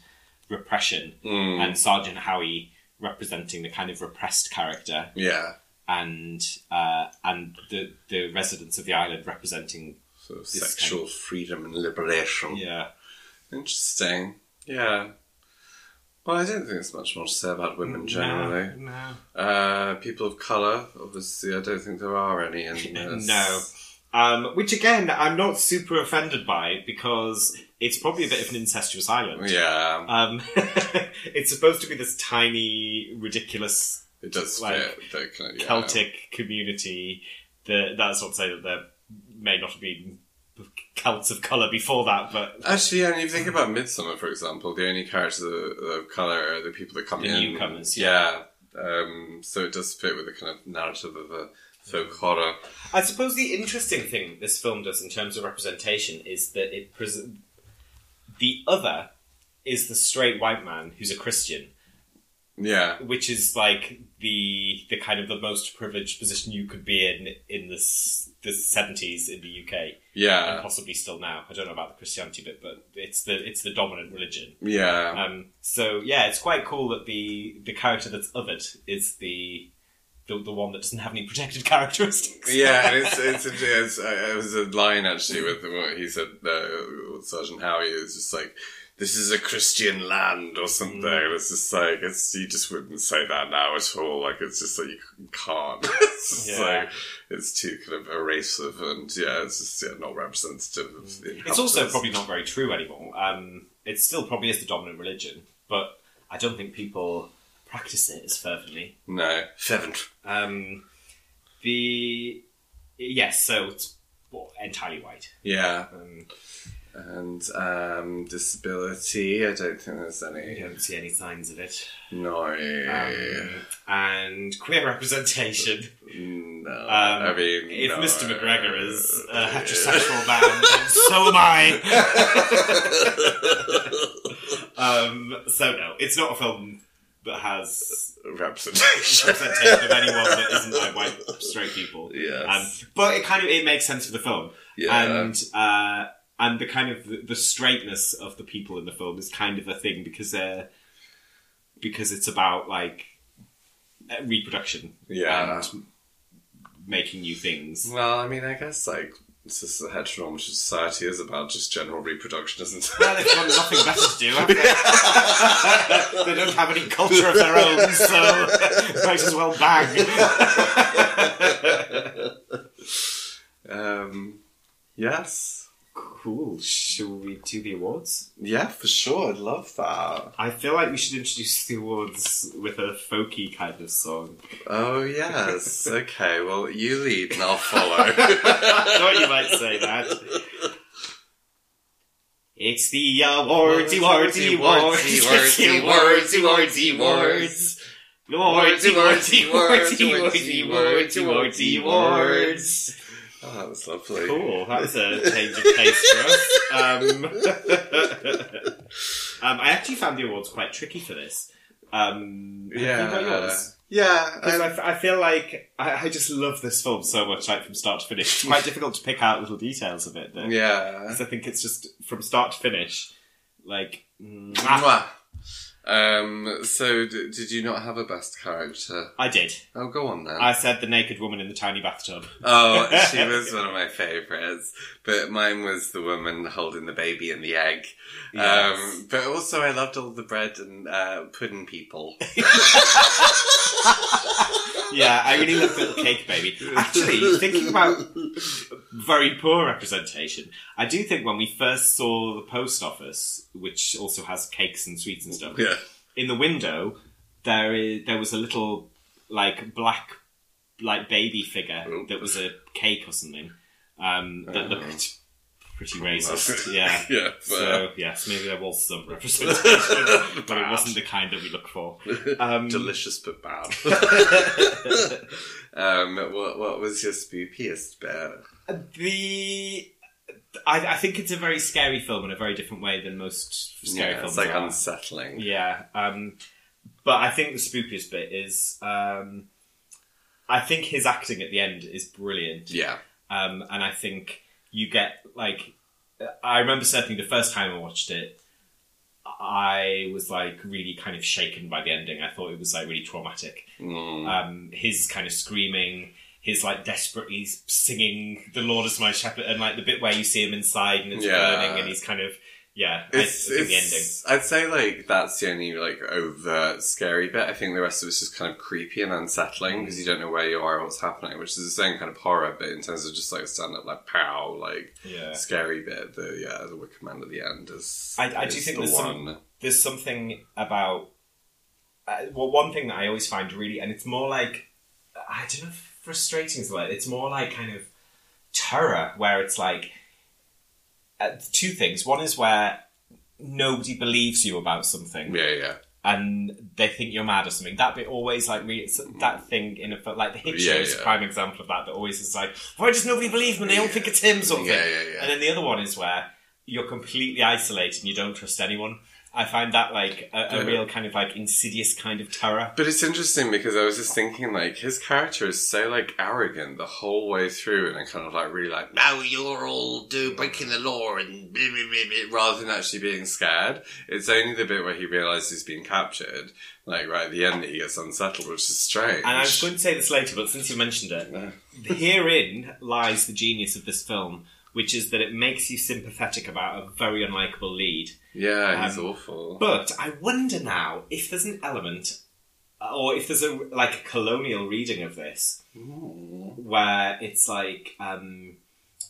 repression, Mm. and Sergeant Howie representing the kind of repressed character, yeah. and uh, and the the residents of the island representing Sort of This sexual freedom and liberation. yeah Interesting. Yeah. Well, I don't think there's much more to say about women generally. No, Uh, people of colour, obviously, I don't think there are any in *laughs* this. No. Um, which again, I'm not super offended by because it's probably a bit of an incestuous island. Yeah, Um, *laughs* it's supposed to be this tiny, ridiculous it does like, fit. the yeah. Celtic community. The, that's not to say that there may not have been Celts of colour before that, but Actually, yeah, and you think about Midsommar, for example, the only characters of, of colour are the people that come The in. newcomers, Yeah. Um, so it does fit with the kind of narrative of a folk horror. I suppose the interesting thing this film does in terms of representation is that it pres- the other is the straight white man who's a Christian, Yeah. which is like the the kind of the most privileged position you could be in in this the seventies in the UK Yeah, and possibly still now. I don't know about the Christianity bit, but it's the it's the dominant religion. Yeah. Um, so yeah, it's quite cool that the the character that's othered is the the, the one that doesn't have any protected *laughs* characteristics. Yeah, and it's *laughs* it's, it's, it's uh, it was a line actually with what he said. Uh, Sergeant Howie is just like, "This is a Christian land" or something. Mm. It's just like it's you just wouldn't say that now at all. Like it's just like you can't. *laughs* it's Yeah. like it's too kind of erasive and yeah, it's just yeah, not representative of the. It's also probably not very true anymore. Um, it still probably is the dominant religion, but I don't think people practice it as fervently. no fervent. Um, the yes, so it's well, entirely white. Yeah. Um, And um, disability, I don't think there's I any. don't see any signs of it. No. Um, and queer representation. no. Um, I mean, if no. Mr. McGregor is a heterosexual man, then so am I. *laughs* um, so no, it's not a film that has Representation. representation of anyone that isn't like white straight people. Yes. Um, but it kind of it makes sense for the film, Yeah. and uh, and the kind of the, the straightness of the people in the film is kind of a thing because they're because it's about like uh, reproduction Yeah. and making new things. Well, I mean, I guess like it's just a heteronormative society is about just general reproduction, isn't it? Well, they've got nothing better to do. They? *laughs* *laughs* they don't have any culture of their own, so might as well bang. *laughs* um, yes, cool. Shall we do the awards? yeah, for sure. I'd love that. I feel like we should introduce the awards with a folky kind of song. Oh yes. *laughs* okay. Well, you lead and I'll *laughs* follow. I thought you might say that. It's the awards, awards, awards, the awards, awards, awards. Awards, awards, awards, awards, awards, awards, awards. Oh, that was lovely. Cool, that's a *laughs* change of pace for us. Um, *laughs* um, I actually found the awards quite tricky for this. Um, have Yeah. you got yours? Yeah. Because I, f- I feel like I, I just love this film so much, like from start to finish. It's quite *laughs* difficult to pick out little details of it, though. yeah. Because I think it's just from start to finish, like. mwah. Mwah. Um. So, d- did you not have a best character? I did. Oh, go on then. I said the naked woman in the tiny bathtub. Oh, *laughs* she was one of my favourites. But mine was the woman holding the baby and the egg. Yes. Um, but also, I loved all the bread and uh, pudding people. *laughs* Yeah, I really love Little Cake Baby. Actually, thinking about very poor representation, I do think when we first saw the post office, which also has cakes and sweets and stuff, Yeah. in the window there is there was a little like black like baby figure Oh. that was a cake or something um, that Oh. looked pretty racist. Yeah. *laughs* yeah. So yes, maybe there was some representation, *laughs* but it wasn't the kind that we look for. *laughs* Um, Delicious but bad. um, what, what was your spookiest bit? The I, I think it's a very scary film in a very different way than most scary yeah, films it's like are. unsettling. Yeah, um, but I think the spookiest bit is um, I think his acting at the end is brilliant. Yeah. um, and I think you get like I remember certainly the first time I watched it, I was like really kind of shaken by the ending. I thought it was like really traumatic. Mm. Um, his kind of screaming, his like desperately singing "The Lord is my shepherd," and like the bit where you see him inside and it's Yeah. burning, and he's kind of yeah. it's, I, it's the ending. I'd say like that's the only like overt scary bit. I think the rest of it's just kind of creepy and unsettling because you don't know where you are or what's happening, which is the same kind of horror bit in terms of just like stand up like pow like Yeah. scary bit. The yeah, the Wicker Man at the end is. I- I do think the there's some- there's something about uh, well one thing that i always find really and it's more like i don't know frustrating is the word it's more like kind of terror where it's like uh, two things. One is where nobody believes you about something. Yeah, yeah, and they think you're mad or something. That bit always like re- that thing in a like the hit show Yeah, is a prime example of that that always is like why does nobody believe me? They don't think it's him sort of yeah, thing yeah, yeah. and then the other one is where you're completely isolated and you don't trust anyone. I find that like a, a Yeah. real kind of like insidious kind of terror. But it's interesting because I was just thinking, like, his character is so, like, arrogant the whole way through, and I kind of, like, really, like, now you're all do breaking the law, and blah, blah, blah, rather than actually being scared. It's only the bit where he realizes he's being captured, like, right at the end that he gets unsettled, which is strange. And I was going to say this later, but since you mentioned it, herein lies the genius of this film, which is that it makes you sympathetic about a very unlikable lead. Yeah, he's Um, awful. But I wonder now if there's an element, or if there's a like a colonial reading of this, Ooh. where it's like um,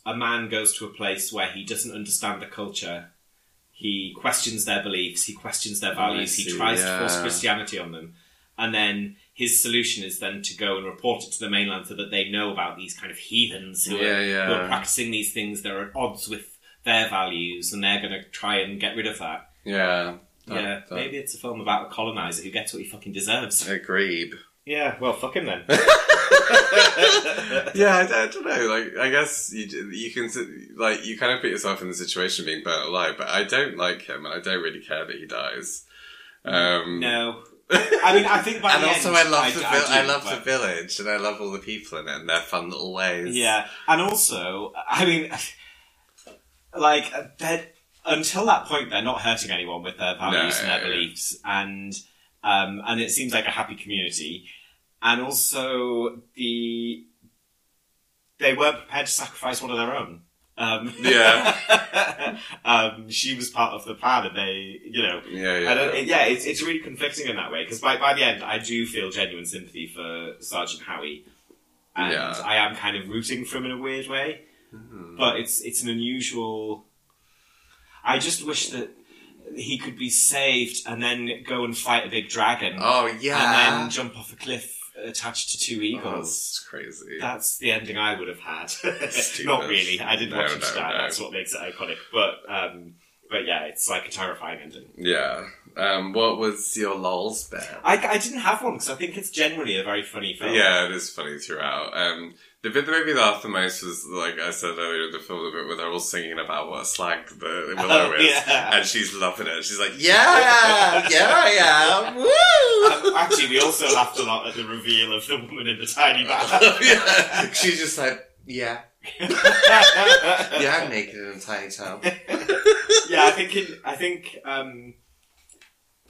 a man goes to a place where he doesn't understand the culture. He questions their beliefs. He questions their Oh, values. he see, tries to force. Christianity on them, and then his solution is then to go and report it to the mainland so that they know about these kind of heathens who, Yeah, are, yeah. who are practicing these things. They're at odds with their values, and they're going to try and get rid of that. Yeah. That- yeah, that- maybe it's a film about a colonizer who gets what he fucking deserves. *laughs* Agreed. Yeah, well, fuck him then. *laughs* yeah, I, I don't know. Like, I guess you you can like you kind of put yourself in the situation of being burnt alive, but I don't like him, and I don't really care that he dies. Um, no, I mean, I think by and the also, end, I love I- the I vil- I, love but- the village, and I love all the people in it and their fun little ways. Yeah, and also, I mean, *laughs* like they're- until that point, they're not hurting anyone with their values and their No. beliefs, and um, and it seems like a happy community. And also, the they weren't prepared to sacrifice one of their own. Um, Yeah. *laughs* um, she was part of the plan, and they, you know, yeah, yeah. I don't, it- yeah, it's, it's really conflicting in that way because by, by the end, I do feel genuine sympathy for Sergeant Howie, and Yeah. I am kind of rooting for him in a weird way. Mhm. But it's it's an unusual. I just wish that he could be saved and then go and fight a big dragon, Oh yeah. and then jump off a cliff attached to two Oh, eagles. that's crazy. That's the ending I would have had. *laughs* Not really. I didn't No, want him no, to die. no. That's what makes it iconic. But um, but yeah, it's like a terrifying ending. yeah. Um, what was your lols bit? I, I didn't have one because I think it's generally a very funny film. Yeah, it is funny throughout. Um, the bit that made me laugh the most was, like I said earlier in the film, the bit where they're all singing about what a slag the Willow Oh, is, yeah. and she's loving it. She's like, "Yeah, yeah, I am." *laughs* Woo! Um, actually, we also laughed a lot at the reveal of the woman in the tiny *laughs* bath. yeah. She's just like, "Yeah, *laughs* yeah, I'm naked in a tiny town." yeah, I think in, I think um,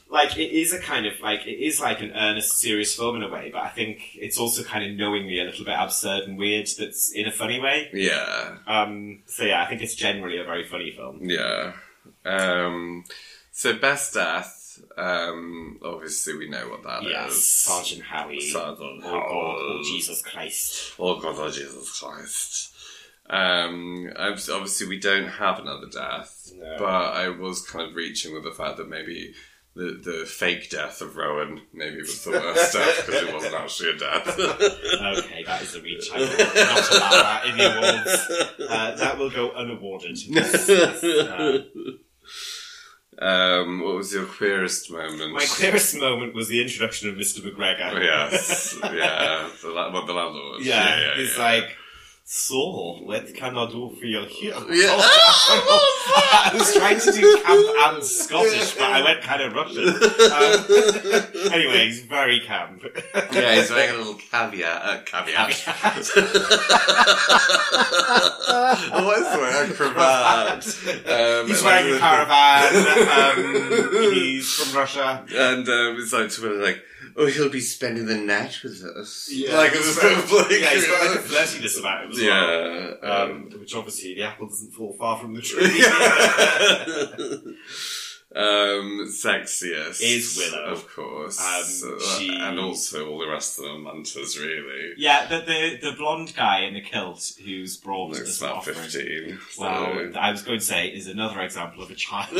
like it is a kind of like it is like an earnest, serious film in a way, but I think it's also kind of knowingly a little bit absurd and weird. That's in a funny way. Yeah, Um, so yeah, I think it's generally a very funny film. yeah. Um, so best death. Um, obviously, we know what that is. Yes, Sergeant Howie. Sergeant Oh God, oh Jesus Christ. Oh God, oh Jesus Christ. Um, obviously we don't have another death, No. but I was kind of reaching with the fact that maybe the the fake death of Rowan maybe was the worst death because it wasn't actually a death. Okay, that is a reach. I will not allow that in the awards. Uh, that will go unawarded. *laughs* Uh, um, what was your queerest moment? my clearest moment was the introduction of Mr. McGregor. Oh, yes, yeah, the, what the landlord. Yeah, yeah, it's yeah. like, so, what can I do for you here? *laughs* Yeah. I was trying to do camp and Scottish, but I went kind of Russian. Um, *laughs* anyway, he's very camp. yeah, he's wearing a little caveat. Uh, caveat. *laughs* what is it? A cravat. Um, he's wearing a the- caravan. Um, he's from Russia. And um, it's like like, oh, he'll be spending the night with us. Yeah, like got- like, *laughs* Yeah, he's got like a flirtiness about him as well. yeah. Um, which obviously the apple doesn't fall far from the *laughs* tree. *laughs* um, sexiest Is Willow. of course, Um, she- and also all the rest of them are mantas, really. yeah, the, the the blonde guy in the kilt who's brought Looks about offering. fifteen. so- Well, I was going to say is another example of a child. *laughs*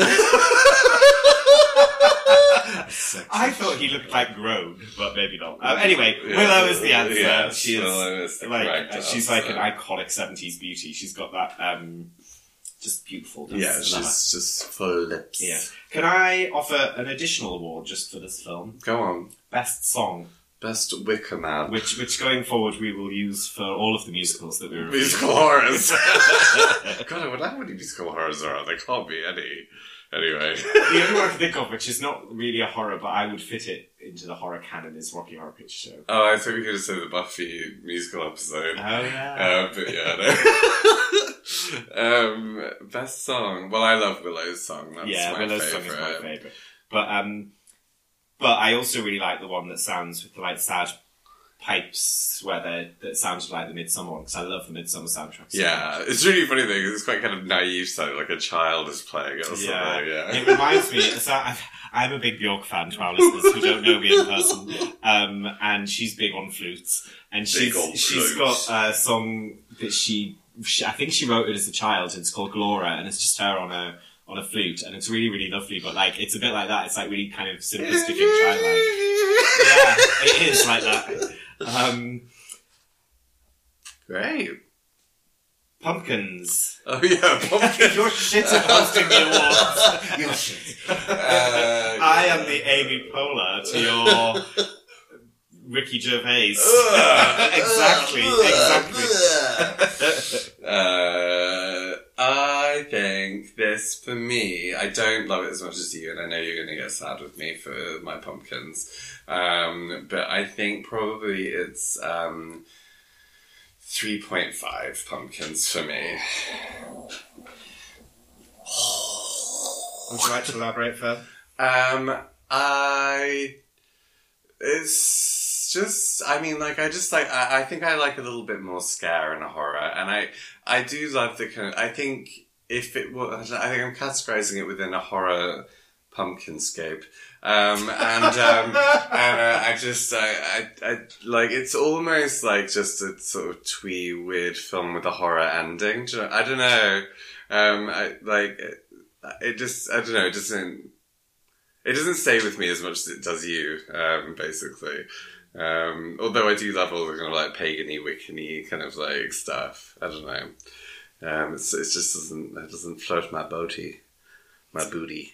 I thought he looked like grown, but maybe not. Uh, anyway, Yeah. Willow is the answer. Yes, she is is the like uh, she's like an iconic seventies beauty. She's got that um, just beautiful. Yeah, Love she's just full lips. yeah. Can I offer an additional award just for this film? Go on. Best song, Best Wicker Man. which which going forward we will use for all of the musicals that we review. Musical horrors. *laughs* God, I wonder how many musical horrors there are. There can't be any. Anyway. the only one I can think of, which is not really a horror, but I would fit it into the horror canon, is Rocky Horror Picture Show. Oh, I thought we going to say the Buffy musical episode. Oh yeah. Uh, but yeah, no. *laughs* um, best song. Well, I love Willow's song. That's yeah, my Willow's favorite. song is my favorite. But um, but I also really like the one that sounds with the like sad pipes, where they that sounds like the Midsommar one because I love the Midsommar soundtrack. so Yeah, much. it's really funny thing. it's quite kind of naive sounding, like a child is playing it or something. Yeah. Yeah, It reminds me. So I'm, I'm a big Björk fan. To our listeners who don't know me in person, um, and she's big on flutes, and she's on she's flutes. got a song that she, she I think she wrote it as a child. It's called Glóra, and it's just her on a on a flute, and it's really really lovely. But like it's a bit like that. It's like really kind of simplistic and childlike. *laughs* yeah, it is like that. Um, Great. Pumpkins. Oh yeah, pumpkins. *laughs* Your shit at hosting the awards. *laughs* You're shit. Uh, I am the Amy Poehler to your Ricky Gervais. *laughs* exactly, exactly. Uh, *laughs* I think this for me. I don't love it as much as you, and I know you're going to get sad with me for my pumpkins. Um, but I think probably it's um, three point five pumpkins for me. Would you like to elaborate further? Um, I. It's just. I mean, like I just like. I, I think I like a little bit more scare and a horror, and I I do love the kind. Of, I think if it was, I think I'm categorizing it within a horror pumpkinscape. Um, and um, *laughs* and uh, I just I, I I like it's almost like just a sort of twee weird film with a horror ending. Do you know, I don't know. Um, I like it, it just I don't know. It doesn't it doesn't stay with me as much as it does you. Um, basically. Um, although I do love all the kind of like pagany, wiccany kind of like stuff. I don't know. Um, it's, it just doesn't it doesn't float my booty, my *laughs* booty.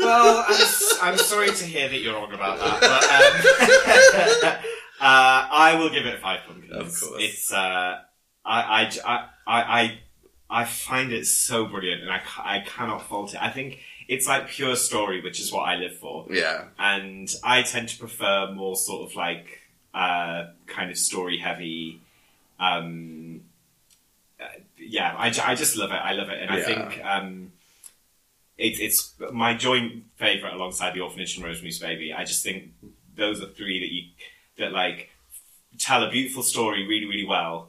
Well, I'm, I'm sorry to hear that you're wrong about that, but um, *laughs* uh, I will give it five pumpkins. Of course. It's uh, I, I, I, I, I find it so brilliant, and I, I cannot fault it. I think it's like pure story, which is what I live for, Yeah, and I tend to prefer more sort of like uh, kind of story heavy. Um, uh, yeah, I, I just love it. I love it, and I think um, it, it's my joint favorite alongside the Orphanage and Rosemary's Baby. I just think those are three that you that like tell a beautiful story really, really well.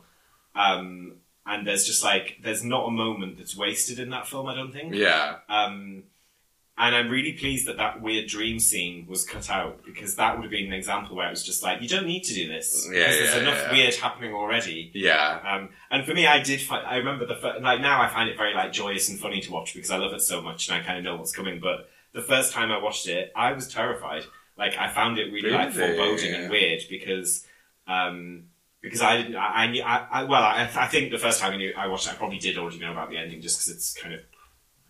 Um, and there's just like there's not a moment that's wasted in that film. I don't think. yeah, Um, and I'm really pleased that that weird dream scene was cut out because that would have been an example where it was just like, you don't need to do this. Yeah, because there's enough yeah. weird happening already. yeah, Um, and for me, I did find, I remember the first, like now I find it very like joyous and funny to watch because I love it so much and I kind of know what's coming. But the first time I watched it, I was terrified. Like I found it really, like Really? foreboding and weird because, um, because I didn't, I, I, knew, I, I well, I, I think the first time I, knew, I watched it, I probably did already know about the ending just because it's kind of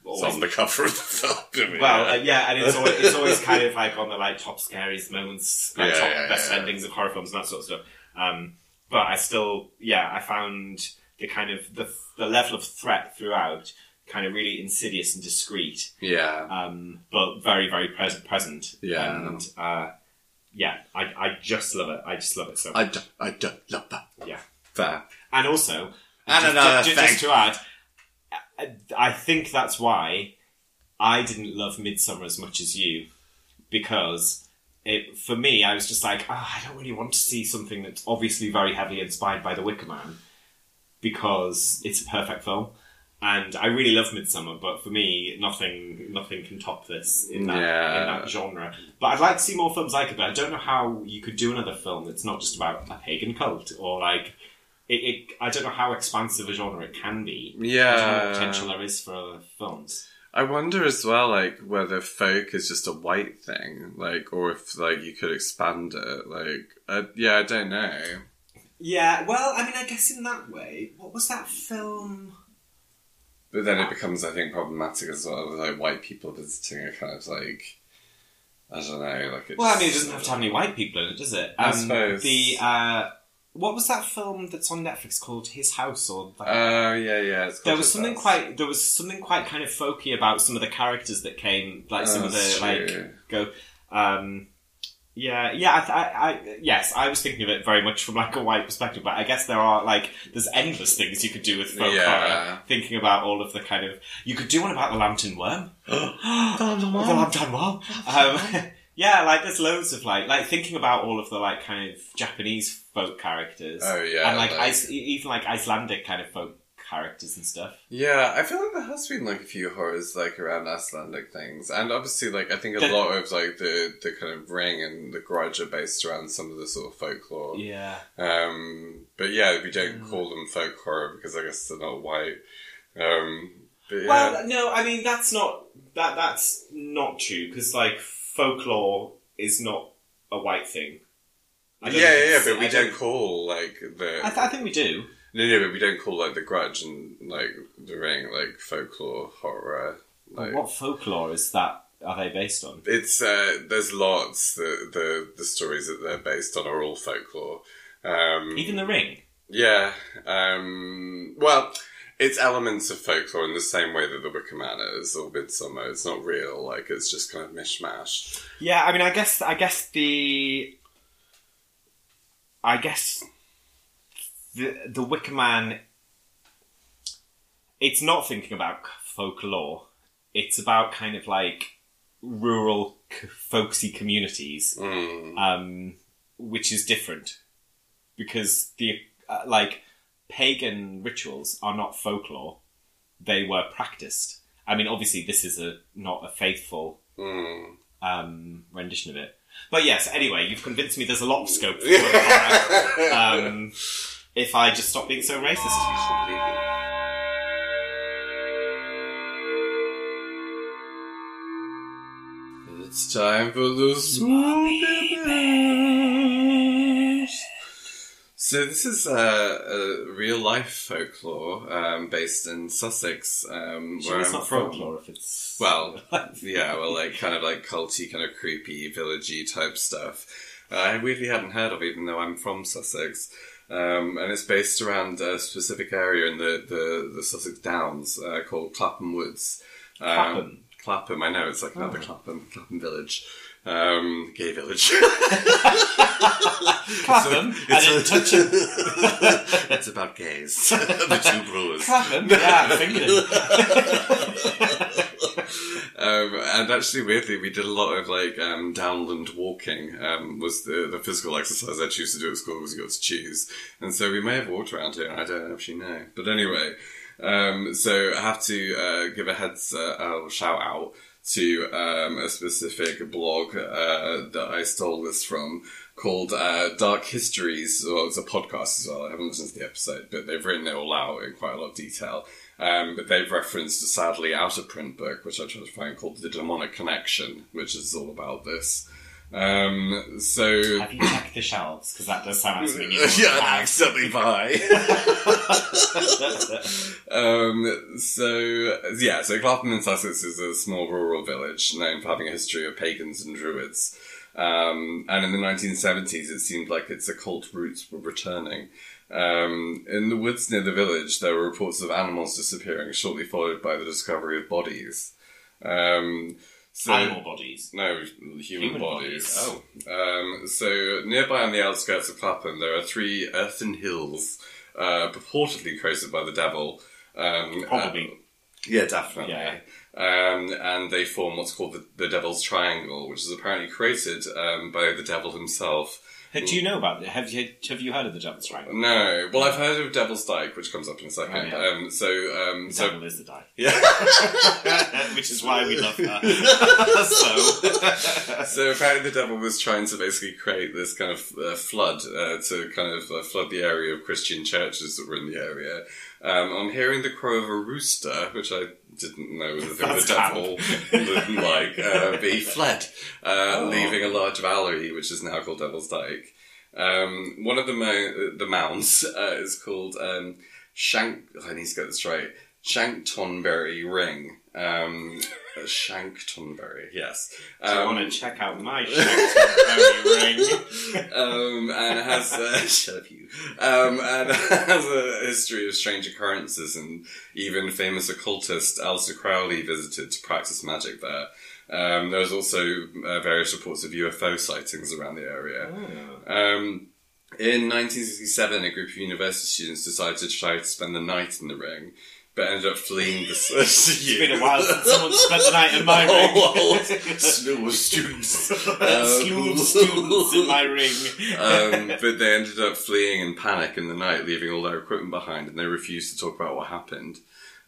on the cover of the film. well, yeah. uh, yeah, and it's always, it's always kind of like on the like top scariest moments, like Yeah, top yeah, best endings of horror films and that sort of stuff. Um, but I still, yeah, I found the kind of the the level of threat throughout kind of really insidious and discreet, yeah, um, but very very present present. Yeah. and uh, yeah, I I just love it. I just love it so. much. I don't, I don't love that. Yeah. fair. And also, And just, another ju- ju- thing. just to add, I- think that's why I didn't love Midsommar as much as you, because it for me, I was just like, ah, I don't really want to see something that's obviously very heavily inspired by The Wicker Man, because it's a perfect film. And I really love Midsommar, but for me, nothing nothing can top this in that Yeah. in that genre. But I'd like to see more films like it. But I don't know how you could do another film that's not just about a pagan cult or like it, it, I don't know how expansive a genre it can be. I don't know what Yeah, potential there is for other films. I wonder as well, like whether folk is just a white thing, like, or if like you could expand it. Like, uh, yeah, I don't know. Yeah, well, I mean, I guess in that way, what was that film? But then it becomes, I think, problematic as well. with, Like white people visiting a kind of like, I don't know, like. It's, Well, I mean, it doesn't have to have any white people in it, does it? Um, I suppose. The uh, what was that film that's on Netflix called His House or? Oh yeah, yeah. It's there was something House. quite. There was something quite kind of folky about some of the characters that came, like some of the like go. Um, yeah, yeah. I, I, I, yes, I was thinking of it very much from like a white perspective, but I guess there are like there's endless things you could do with folk Yeah. horror. Thinking about all of the kind of you could do one about the Lambton Worm. Lambton *gasps* The Lambton *gasps* worm. Um, *laughs* yeah, like there's loads of like like thinking about all of the like kind of Japanese folk characters. Oh, yeah, and like, like- Ice, even like Icelandic kind of folk characters and stuff. Yeah, I feel like there has been like a few horrors like around Icelandic things, and obviously like I think a The- lot of like the the kind of ring and the grudge are based around some of the sort of folklore. Yeah. Um, but yeah, we don't Mm. call them folk horror because I guess they're not white. Um, but yeah, Well, no, I mean that's not that that's not true because like folklore is not a white thing. I yeah, don't yeah, yeah, but we I don't call like the I, th- I think we do. No, no, but we don't call like the Grudge and like the Ring like folklore horror. Like, what folklore is that? Are they based on? It's uh, there's lots. The, the the stories that they're based on are all folklore. Um, Even the ring. yeah. Um, well, it's elements of folklore in the same way that the Wicker Man is or Midsommar. It's not real. Like it's just kind of mishmash. Yeah, I mean, I guess, I guess the, I guess the the Wicker Man. It's not thinking about folklore. It's about kind of like rural, folksy communities, Mm. um, which is different because the uh, like pagan rituals are not folklore; they were practiced. I mean, obviously, this is a not a faithful Mm. um, rendition of it. But yes, anyway, you've convinced me there's a lot of scope *laughs* for horror, um, if I just stop being so racist. It's time for the Swoopy Bears. So this is uh, a real life folklore um, based in Sussex. Um, Sure, where it's I'm not from. folklore if it's Well, *laughs* yeah, well, like kind of like culty, kind of creepy, villagey type stuff. Uh, I weirdly hadn't heard of, even though I'm from Sussex. Um, and it's based around a specific area in the, the, the Sussex Downs uh, called Clapham Woods. Um, Clapham? Clapham, I know, it's like another Clapham, Clapham village. Um, gay village. *laughs* Clapham, and then touch of it's about gays. *laughs* the two bros. Clapham, yeah, I'm thinking. *laughs* Um, and actually, weirdly, we did a lot of like um, downland walking. Um, was the, the physical exercise I choose to do at school because you got to choose, and so we may have walked around here. I don't actually know, but anyway. Um, so I have to uh, give a heads uh, a shout out to um, a specific blog uh, that I stole this from called uh, Dark Histories. Well, it's a podcast as well. I haven't listened to the episode, but they've written it all out in quite a lot of detail. Um, but they've referenced a sadly out of print book, which I tried to find called The Demonic Connection, which is all about this. Um, so. Have you checked the shelves? Because that does sound like something you *laughs* yeah, accidentally buy. *laughs* um, so yeah, so Clapham in Sussex is a small rural village known for having a history of pagans and druids. Um, and in the 1970s, it seemed like its occult roots were returning. Um, in the woods near the village, there were reports of animals disappearing, shortly followed by the discovery of bodies. Um, so, Animal bodies. no, human, Human bodies. bodies. Oh. Um, so, nearby on the outskirts of Clapham, there are three earthen hills, uh, purportedly created by the devil. Um, Probably. uh, yeah, definitely. Yeah. Um, and they form what's called the, the Devil's Triangle, which is apparently created um, by the devil himself. Do you know about it? Have you have you heard of the Devil's Triangle? No, well, I've heard of Devil's Dyke, which comes up in a second. Oh, yeah. um, so, um, The so devil is the die. *laughs* yeah. *laughs* Which is why we love her. *laughs* so, So apparently the devil was trying to basically create this kind of uh, flood uh, to kind of uh, flood the area of Christian churches that were in the area. Um, on hearing the crow of a rooster, which I didn't know was a thing the devil would like, uh, *laughs* but he fled, uh, Oh. leaving a large valley, which is now called Devil's Dyke. Um, one of the mo- the mounds uh, is called um, Shank. I need to get this right. Shanktonbury Ring. Um, Shanktonbury, yes. do you Um, want to check out my Shanktonbury ring? *laughs* um, and has uh, *laughs* shut up you. Um, and *laughs* has a history of strange occurrences, and even famous occultist Aleister Crowley visited to practice magic there. Um, there's also uh, various reports of UFO sightings around the area. Um, in 1967, a group of university students decided to try to spend the night in the ring, but ended up fleeing the. *laughs* it's It's been a while since someone spent the night in my *laughs* ring. Oh, slew of students. A *laughs* slew of students in my ring. um, but they ended up fleeing in panic in the night, leaving all their equipment behind, and they refused to talk about what happened.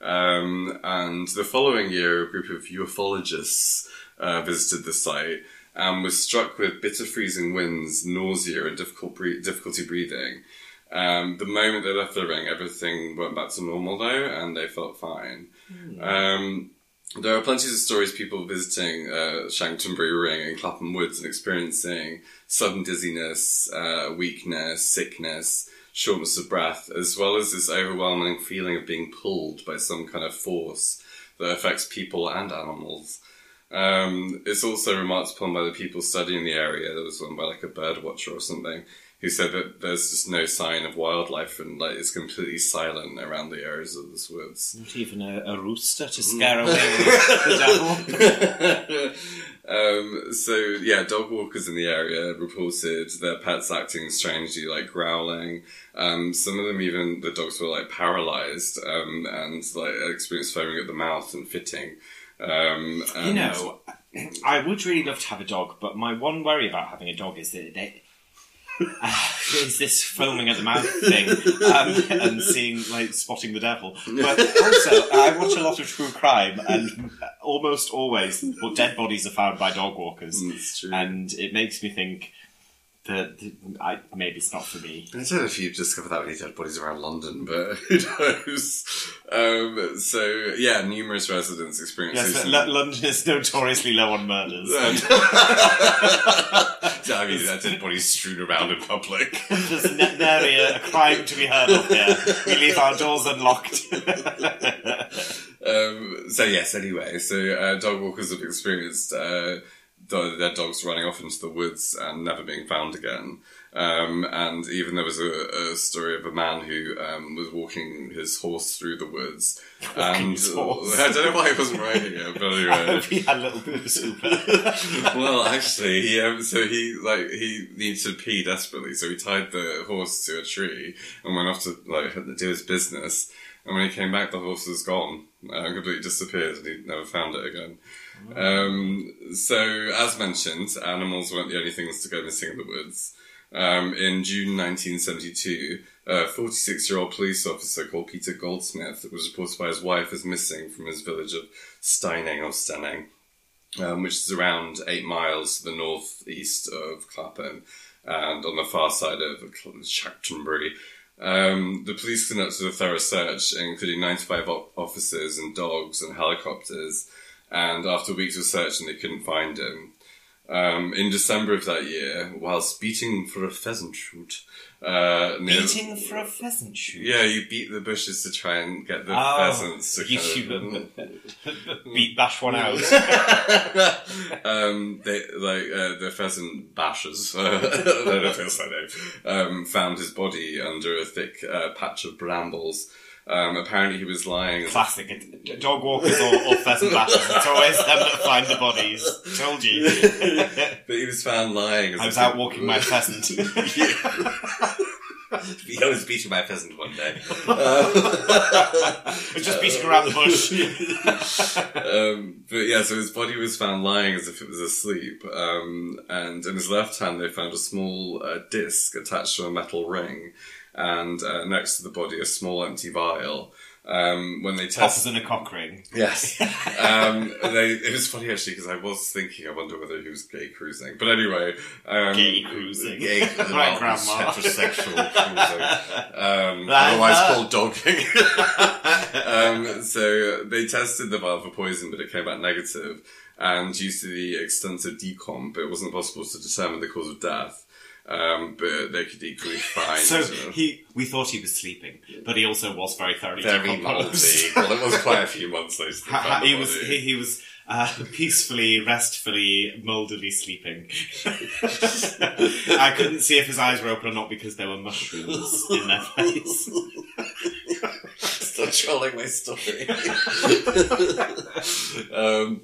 Um, and the following year, a group of ufologists uh, visited the site and was struck with bitter freezing winds, nausea, and difficult bre- difficulty breathing. Um, the moment they left the ring, everything went back to normal though, and they felt fine. Um, there are plenty of stories people visiting uh, Shanktonbury Ring and Clapham Woods and experiencing sudden dizziness, uh, weakness, sickness, shortness of breath, as well as this overwhelming feeling of being pulled by some kind of force that affects people and animals. Um, it's also remarked upon by the people studying the area. There was one by like a bird watcher or something who said that there's just no sign of wildlife and like it's completely silent around the areas of this woods. Not even a, a rooster to scare away *laughs* the devil. *laughs* um, so yeah, dog walkers in the area reported their pets acting strangely, like growling. Um, some of them even the dogs were like paralyzed um, and like experienced foaming at the mouth and fitting. Um, You know, I would really love to have a dog, but my one worry about having a dog is that they. Is this foaming at the mouth thing um, and seeing like spotting the devil but also i watch a lot of true crime and almost always well, dead bodies are found by dog walkers It's true. and it makes me think that I, maybe it's not for me I don't know if you've discovered that many dead bodies around London, but *laughs* who knows? Um, so yeah, numerous residents experienced yes, L- london is notoriously low on murders *laughs* *laughs* I mean, that dead bodies strewn around in public. There's n- nary a, a crime to be heard of here. We leave our doors unlocked. Um, so yes, anyway, so uh, dog walkers have experienced uh, their dogs running off into the woods and never being found again. Um, and even there was a, a story of a man who um, was walking his horse through the woods. and his horse. I don't know why he wasn't riding it, but I anyway. *laughs* hope he had a little bit of a super. *laughs* well, actually, he um, so he like he needed to pee desperately, so he tied the horse to a tree and went off to like do his business. And when he came back, the horse was gone, uh, completely disappeared, and he never found it again. Um, so, as mentioned, animals weren't the only things to go missing in the woods. Um, in June 1972, a 46 year old police officer called Peter Goldsmith was reported by his wife as missing from his village of Steyning or Stenning um, which is around eight miles to the northeast of Clapham and on the far side of Chanctonbury. Um, the police conducted a thorough search, including 95 o- officers and dogs and helicopters, and after weeks of searching, they couldn't find him. Um, in December of that year, whilst beating for a pheasant shoot, uh, near- Beating for a pheasant shoot. yeah, you beat the bushes to try and get the Oh, pheasants to you, kind of, you *laughs* beat bash one out. *laughs* um, they like uh, the pheasant bashes. *laughs* I don't know if it's that name. Um, found his body under a thick uh, patch of brambles. Um, apparently, he was lying. Classic. Dog walkers or, or pheasant bashers. It's always them that find the bodies. Told you. *laughs* but he was found lying. As I was out walking my pheasant. *laughs* *laughs* I was beating my pheasant one day. Was just beating around the bush. um, but yeah, so his body was found lying as if it was asleep. Um, and in his left hand, they found a small uh, disc attached to a metal ring, and uh, next to the body, a small empty vial. Um, when they tested, in a cock ring. yes, *laughs* um, they, it was funny actually because I was thinking, I wonder whether he was gay cruising. But anyway, um, Gay cruising. gay, *laughs* Right, Grandma. heterosexual cruising, um, otherwise called dogging. *laughs* um, so they tested the vial for poison, but it came back negative. And due to the extensive decomp, it wasn't possible to determine the cause of death. Um, but they could equally *laughs* find So he, we thought he was sleeping, but he also was very thoroughly very well, it was quite a few months later. they Ha- ha- found the he was he, he was uh, peacefully, restfully, moldily sleeping. *laughs* I couldn't see if his eyes were open or not because there were mushrooms in their face. *laughs* Stop trolling my story. um,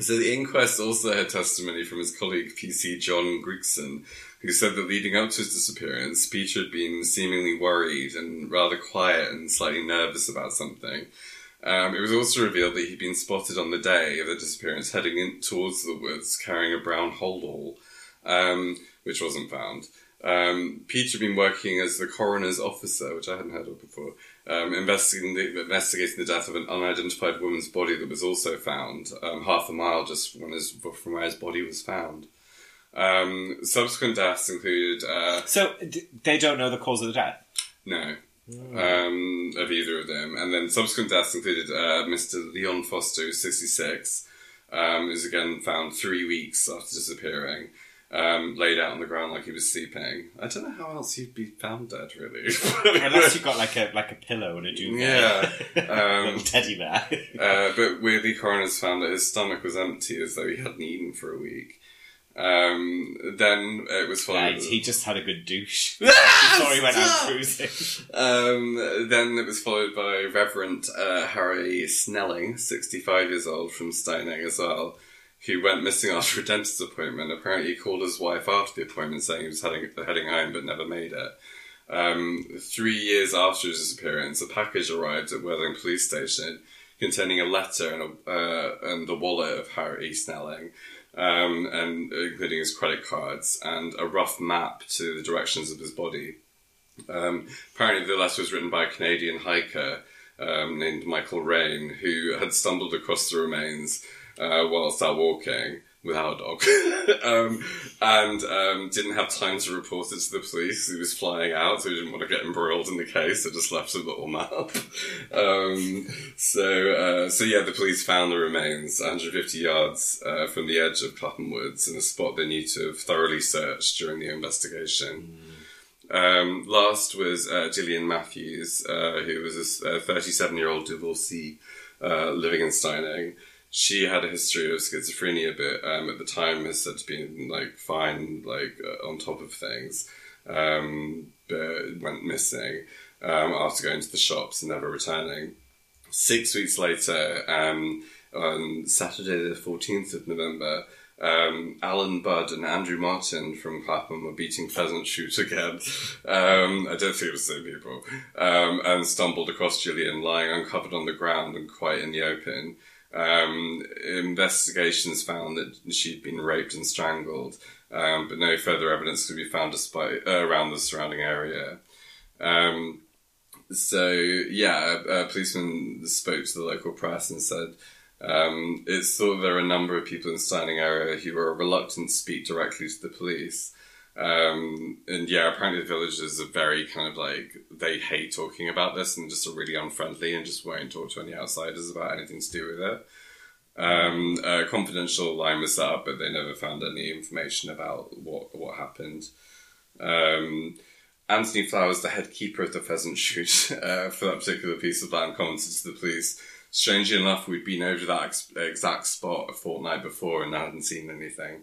so the inquest also had testimony from his colleague PC John Grigson, who said that leading up to his disappearance, Peter had been seemingly worried and rather quiet and slightly nervous about something. Um, it was also revealed that he'd been spotted on the day of the disappearance heading in towards the woods carrying a brown holdall, um, which wasn't found. Um, Peter had been working as the coroner's officer, which I hadn't heard of before, um, investigating, the, investigating the death of an unidentified woman's body that was also found um, half a mile just his, from where his body was found. Um, subsequent deaths included uh, So d- they don't know the cause of the death. no. Um, of either of them. And then subsequent deaths included uh, Mr. Leon Foster, who's 66, um, who's again found three weeks after disappearing. um, laid out on the ground like he was sleeping. I don't know how else he'd be found dead, really. *laughs* Unless you got like a like a pillow and a duvet. Yeah, *laughs* um, Little teddy bear. uh, but weirdly, coroners found that his stomach was empty, as though he hadn't eaten for a week. Um, then it was Yeah, followed. he just had a good douche *laughs* *laughs* Ah, before he went out cruising. Um, then it was followed by Reverend uh, Harry Snelling, 65 years old, from Steyning as well, who went missing after a dentist appointment. Apparently, he called his wife after the appointment saying he was heading, heading home but never made it. Um, three years after his disappearance, a package arrived at Worthing Police Station containing a letter and, a, uh, and the wallet of Harry Snelling, um, and including his credit cards and a rough map to the directions of his body. Um, apparently, the letter was written by a Canadian hiker um, named Michael Rain, who had stumbled across the remains uh, whilst out walking without a dog, *laughs* um, and um, didn't have time to report it to the police. He was flying out, so he didn't want to get embroiled in the case. So just left a little map. *laughs* um, so, uh, so yeah, the police found the remains 150 yards uh, from the edge of Clapham Woods in a spot they knew to have thoroughly searched during the investigation. Um, last was uh, Gillian Matthews, uh, who was a 37 year old divorcee uh, living in Steyning. She had a history of schizophrenia, but um, at the time has said to be like fine, like uh, on top of things, um, but went missing um, after going to the shops and never returning. Six weeks later, um, on Saturday the 14th of November, um, Alan Budd and Andrew Martin from Clapham were beating pheasant shoot again. Um, I don't think it was the same people. And stumbled across Gillian lying uncovered on the ground and quite in the open. Um, investigations found that she'd been raped and strangled, um, but no further evidence could be found despite, uh, around the surrounding area. Um, so yeah, a, a policeman spoke to the local press and said um, it's thought there are a number of people in the surrounding area who are reluctant to speak directly to the police. Um, and yeah, apparently the villagers are very kind of like they hate talking about this and just are really unfriendly and just won't talk to any outsiders about anything to do with it. Um, a confidential line was set up, but they never found any information about what what happened. Um, Anthony Flowers, the head keeper of the pheasant shoot *laughs* uh, for that particular piece of land, commented to the police. Strangely enough, we'd been over that ex- exact spot a fortnight before and hadn't seen anything.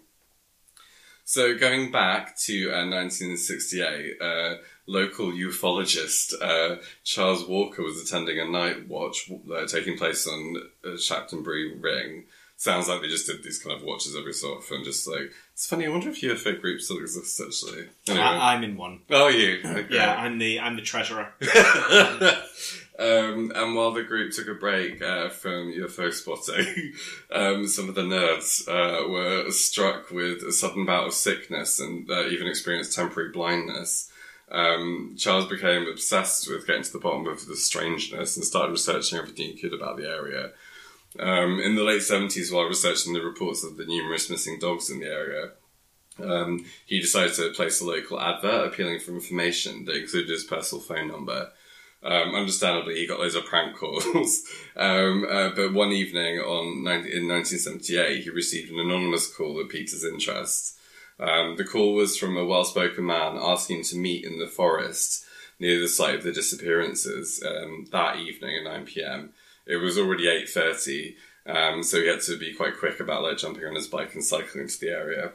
So going back to uh, 1968, uh, local ufologist uh, Charles Walker was attending a night watch uh, taking place on uh, Chanctonbury Ring. Sounds like they just did these kind of watches every so often. Just like it's funny. I wonder if UFO groups still exist actually. Anyway. I, I'm in one. oh, you? Okay. Yeah, I'm the I'm the treasurer. *laughs* um, and while the group took a break uh, from UFO spotting, *laughs* um, some of the nerds uh, were struck with a sudden bout of sickness and uh, even experienced temporary blindness. Um, Charles became obsessed with getting to the bottom of the strangeness and started researching everything he could about the area. Um, in the late 70s, while researching the reports of the numerous missing dogs in the area, um, he decided to place a local advert appealing for information that included his personal phone number. Um, understandably, he got loads of prank calls. *laughs* um, uh, but one evening on 19, in 1978, he received an anonymous call piqued his interest. Um, the call was from a well-spoken man asking him to meet in the forest near the site of the disappearances um, that evening at 9 p.m. It was already 8.30, um, so he had to be quite quick about like jumping on his bike and cycling to the area.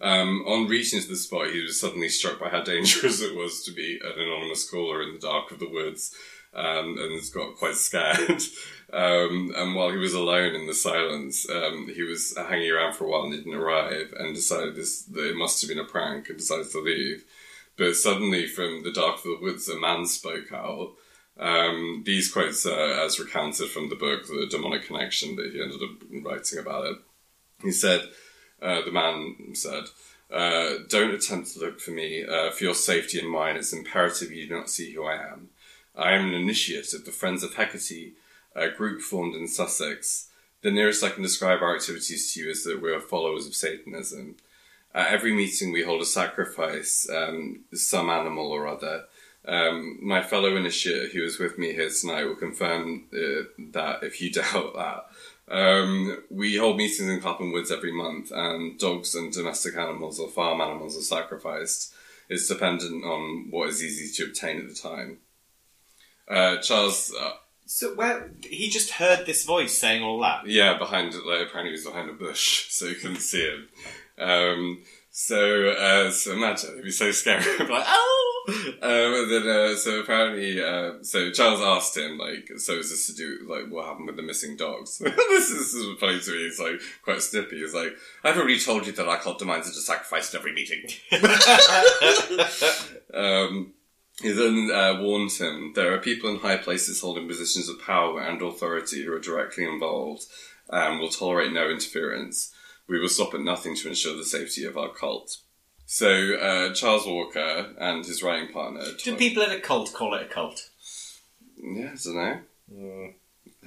Um, on reaching to the spot, he was suddenly struck by how dangerous *laughs* it was to be an anonymous caller in the dark of the woods, um, and got quite scared. *laughs* um, and while he was alone in the silence, um, he was hanging around for a while and didn't arrive, and decided this that it must have been a prank, and decided to leave. But suddenly, from the dark of the woods, a man spoke out. Um, these quotes are as recounted from the book, The Demonic Connection, that he ended up writing about it. He said, uh, the man said, uh, Don't attempt to look for me. Uh, for your safety and mine, it's imperative you do not see who I am. I am an initiate of the Friends of Hecate, a group formed in Sussex. The nearest I can describe our activities to you is that we are followers of Satanism. At every meeting, we hold a sacrifice, um, some animal or other. Um, my fellow initiate who is with me here tonight will confirm uh, that if you *laughs* doubt that. Um, we hold meetings in Clapham Woods every month, and dogs and domestic animals or farm animals are sacrificed. It's dependent on what is easy to obtain at the time. Uh, Charles, uh, So where he just heard this voice saying all that. yeah, behind like apparently he was behind a bush, *laughs* so you couldn't see him. Um, so, uh, so imagine it'd be so scary, *laughs* like oh. Um, then, uh, so apparently, uh, so Charles asked him like, so is this to do like what happened with the missing dogs? *laughs* this, is, funny to me. It's like quite snippy. He's like, I've already told you that our cult demands are just sacrificed at every meeting. *laughs* um, he then uh, warned him there are people in high places holding positions of power and authority who are directly involved and will tolerate no interference. We will stop at nothing to ensure the safety of our cult. So uh, Charles Walker and his writing partner. Do Todd- people in a cult call it a cult? yeah, I don't know.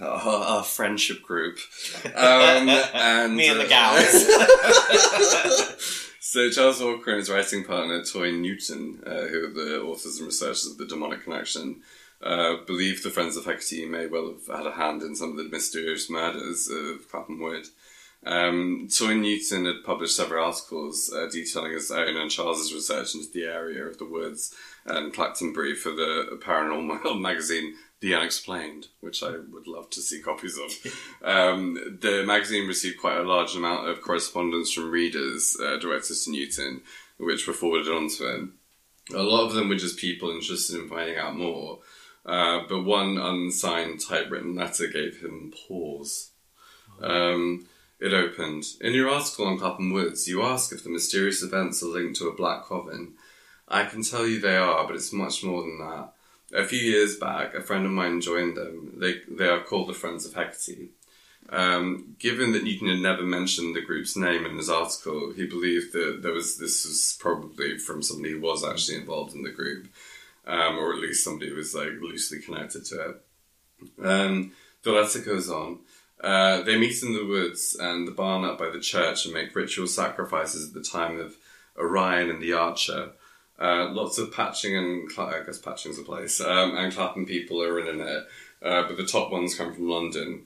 Our, our friendship group. *laughs* Um, and, Me and the uh, gals. *laughs* so Charles Walker and his writing partner, Toyne Newton, uh, who are the authors and researchers of The Demonic Connection, uh, believe the Friends of Hecate may well have had a hand in some of the mysterious murders of Clapham Wood. Um, Toyne Newton had published several articles uh, detailing his own and Charles's research into the area of the woods and Chanctonbury for the paranormal *laughs* magazine The Unexplained, which I would love to see copies of. *laughs* Um, the magazine received quite a large amount of correspondence from readers uh, directed to Newton, which were forwarded on to him. A lot of them were just people interested in finding out more, uh, but one unsigned typewritten letter gave him pause. Um, it opened. In your article on Clapham Woods, you ask if the mysterious events are linked to a black coven. I can tell you they are, but it's much more than that. A few years back, a friend of mine joined them. They, they are called the Friends of Hecate. Um, given that Newton had never mentioned the group's name in his article, he believed that there was this was probably from somebody who was actually involved in the group, um, or at least somebody who was like loosely connected to it. Um, the letter goes on. Uh, they meet in the woods and the barn up by the church and make ritual sacrifices at the time of Orion and the Archer. Uh, lots of patching and cla- I guess patching's a place, um, and Clapham people are in it. Uh, but the top ones come from London.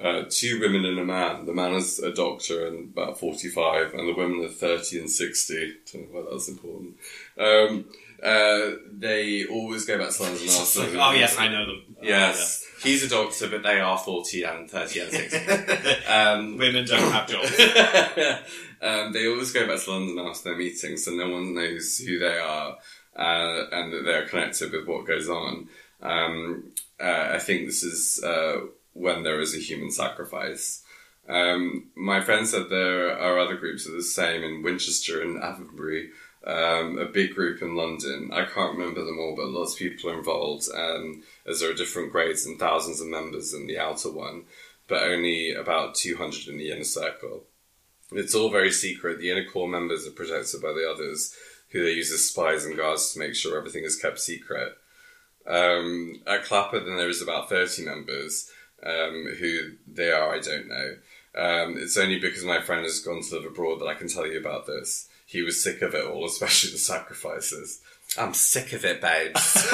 Uh, two women and a man. The man is a doctor and about 45, and the women are 30 and 60. Don't know why that's important. Um, uh, they always go back to London after. *laughs* oh yes, I know them. Yes, he's a doctor, but they are 40 and 30 and 60. Oh, *laughs* um, Women don't have jobs. *laughs* um, they always go back to London after their meetings, so no one knows who they are uh, and that they're connected with what goes on. Um, uh, I think this is uh, when there is a human sacrifice. Um, my friend said there are other groups of the same in Winchester and Avonbury, um, a big group in London. I can't remember them all, but lots of people are involved, um, as there are different grades and thousands of members in the outer one, but only about 200 in the inner circle. It's all very secret. The inner core members are protected by the others, who they use as spies and guards to make sure everything is kept secret. Um, at Clapper, then there is about 30 members. Um, who they are, I don't know. Um, it's only because my friend has gone to live abroad that I can tell you about this. He was sick of it all, especially the sacrifices. I'm sick of it, babes. *laughs*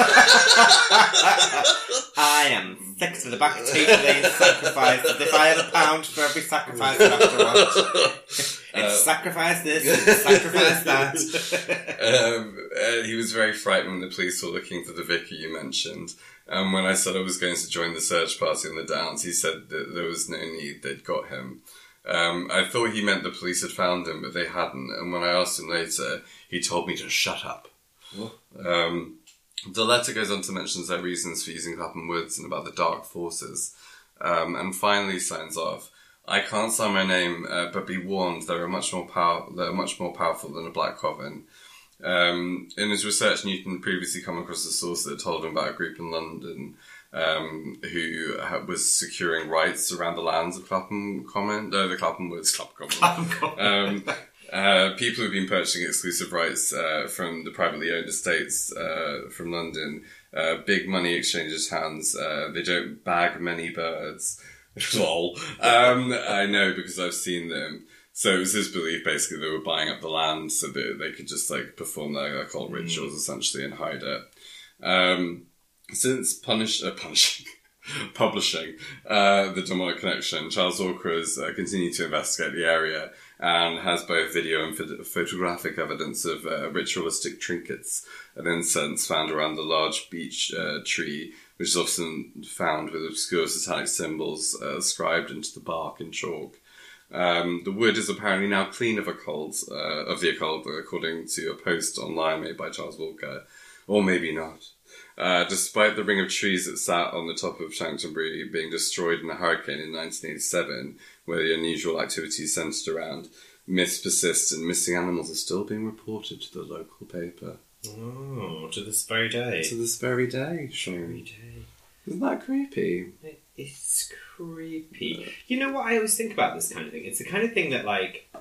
I am sick to the back teeth of these sacrifices. If I had a pound for every sacrifice I'd have to watch. *laughs* It's sacrifice this, it's sacrifice that. *laughs* um, and he was very frightened when the police were looking for the vicar you mentioned. And when I said I was going to join the search party on the Downs, he said that there was no need, they'd got him. Um, I thought he meant the police had found him, but they hadn't. And when I asked him later, he told me to shut up. Um, the letter goes on to mention their reasons for using Clapham Woods and about the dark forces. Um, and finally signs off. I can't sign my name, uh, but be warned, they are much more power. They are much more powerful than a black coven. Um, in his research, Newton previously come across a source that told him about a group in London um, who was securing rights around the lands of Clapham Common, no, the Clapham Woods, Clapham Common. um, uh, people who've been purchasing exclusive rights uh, from the privately owned estates uh, from London. Uh, big money exchanges hands. Uh, they don't bag many birds. *laughs* Lol. Um, I know because I've seen them. So it was his belief basically they were buying up the land so that they could just like perform their occult rituals essentially and hide it. Um, since punish, uh, punishing, *laughs* publishing uh, the Demonic Connection, Charles Walker has uh, continued to investigate the area and has both video and phot- photographic evidence of uh, ritualistic trinkets and incense found around the large beech uh, tree, which is often found with obscure satanic symbols uh, scribed into the bark in chalk. Um, the wood is apparently now clean of occult, uh, of the occult, according to a post online made by Charles Walker, or maybe not. Uh, despite the ring of trees that sat on the top of Chanctonbury being destroyed in a hurricane in 1987, where the unusual activity centered around, myths persist and missing animals are still being reported to the local paper. Oh, to this very day. To this very day, Sean. day. Isn't that creepy? It's creepy. You know what I always think about this kind of thing? It's the kind of thing that, like,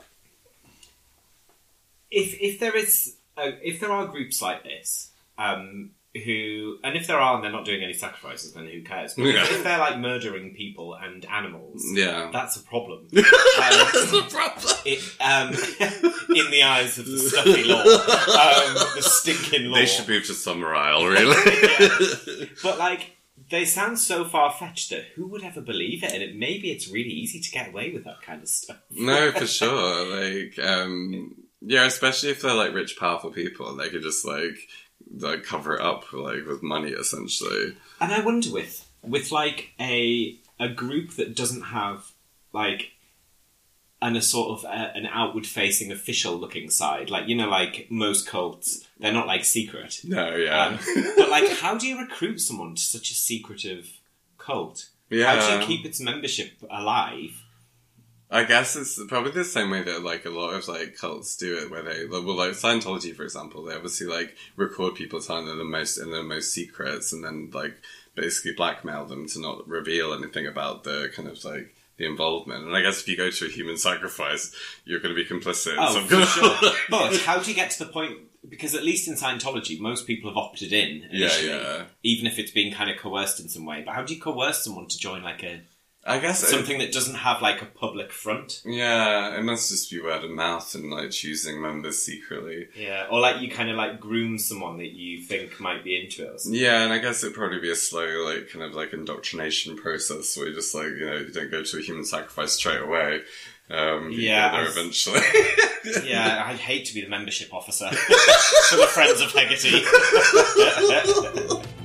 if if there is if there are groups like this, um, who and if there are and they're not doing any sacrifices, then who cares? But Yeah. if they're like murdering people and animals, Yeah. that's a problem. *laughs* That's Um, problem. it, um, *laughs* in the eyes of the stuffy law, um, the stinking law. They should move to Summerisle, really. *laughs* But like, they sound so far fetched that who would ever believe it? And it, maybe it's really easy to get away with that kind of stuff. no, for sure. Like, um, yeah, especially if they're like rich, powerful people, and they could just like like cover it up like with money, essentially. And I wonder with with like a a group that doesn't have like and a sort of a, an outward facing official looking side like you know like most cults they're not like secret No, yeah, um, but like how do you recruit someone to such a secretive cult yeah. how do you keep its membership alive I guess it's probably the same way that like a lot of like cults do it, where they well, like Scientology, for example, they obviously like record people telling them the most and the most secrets, and then like basically blackmail them to not reveal anything about the kind of like the involvement. And I guess if you go to a human sacrifice, you're going to be complicit. Oh, some for sure. *laughs* But how do you get to the point? Because at least in Scientology, most people have opted in yeah, initially, yeah. even if it's being kind of coerced in some way. But how do you coerce someone to join like a I guess it- something that doesn't have like a public front? yeah, it must just be word of mouth and like choosing members secretly. Yeah, or like you kind of like groom someone that you think might be into it. Or something. Yeah, and I guess it'd probably be a slow, like, kind of like indoctrination process where you just like, you know, you don't go to a human sacrifice straight away. Um, Yeah, eventually. *laughs* Yeah, I'd hate to be the membership officer *laughs* for the Friends of Hegarty. *laughs*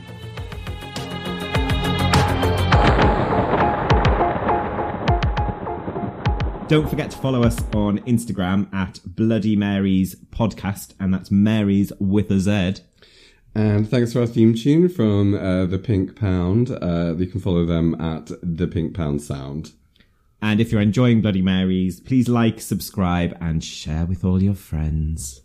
Don't forget to follow us on Instagram at Bloody Mary's Podcast, and that's Mary's with a Z. and thanks for our theme tune from uh, The Pink Pound. Uh, you can follow them at The Pink Pound Sound. And if you're enjoying Bloody Marys, please like, subscribe, and share with all your friends.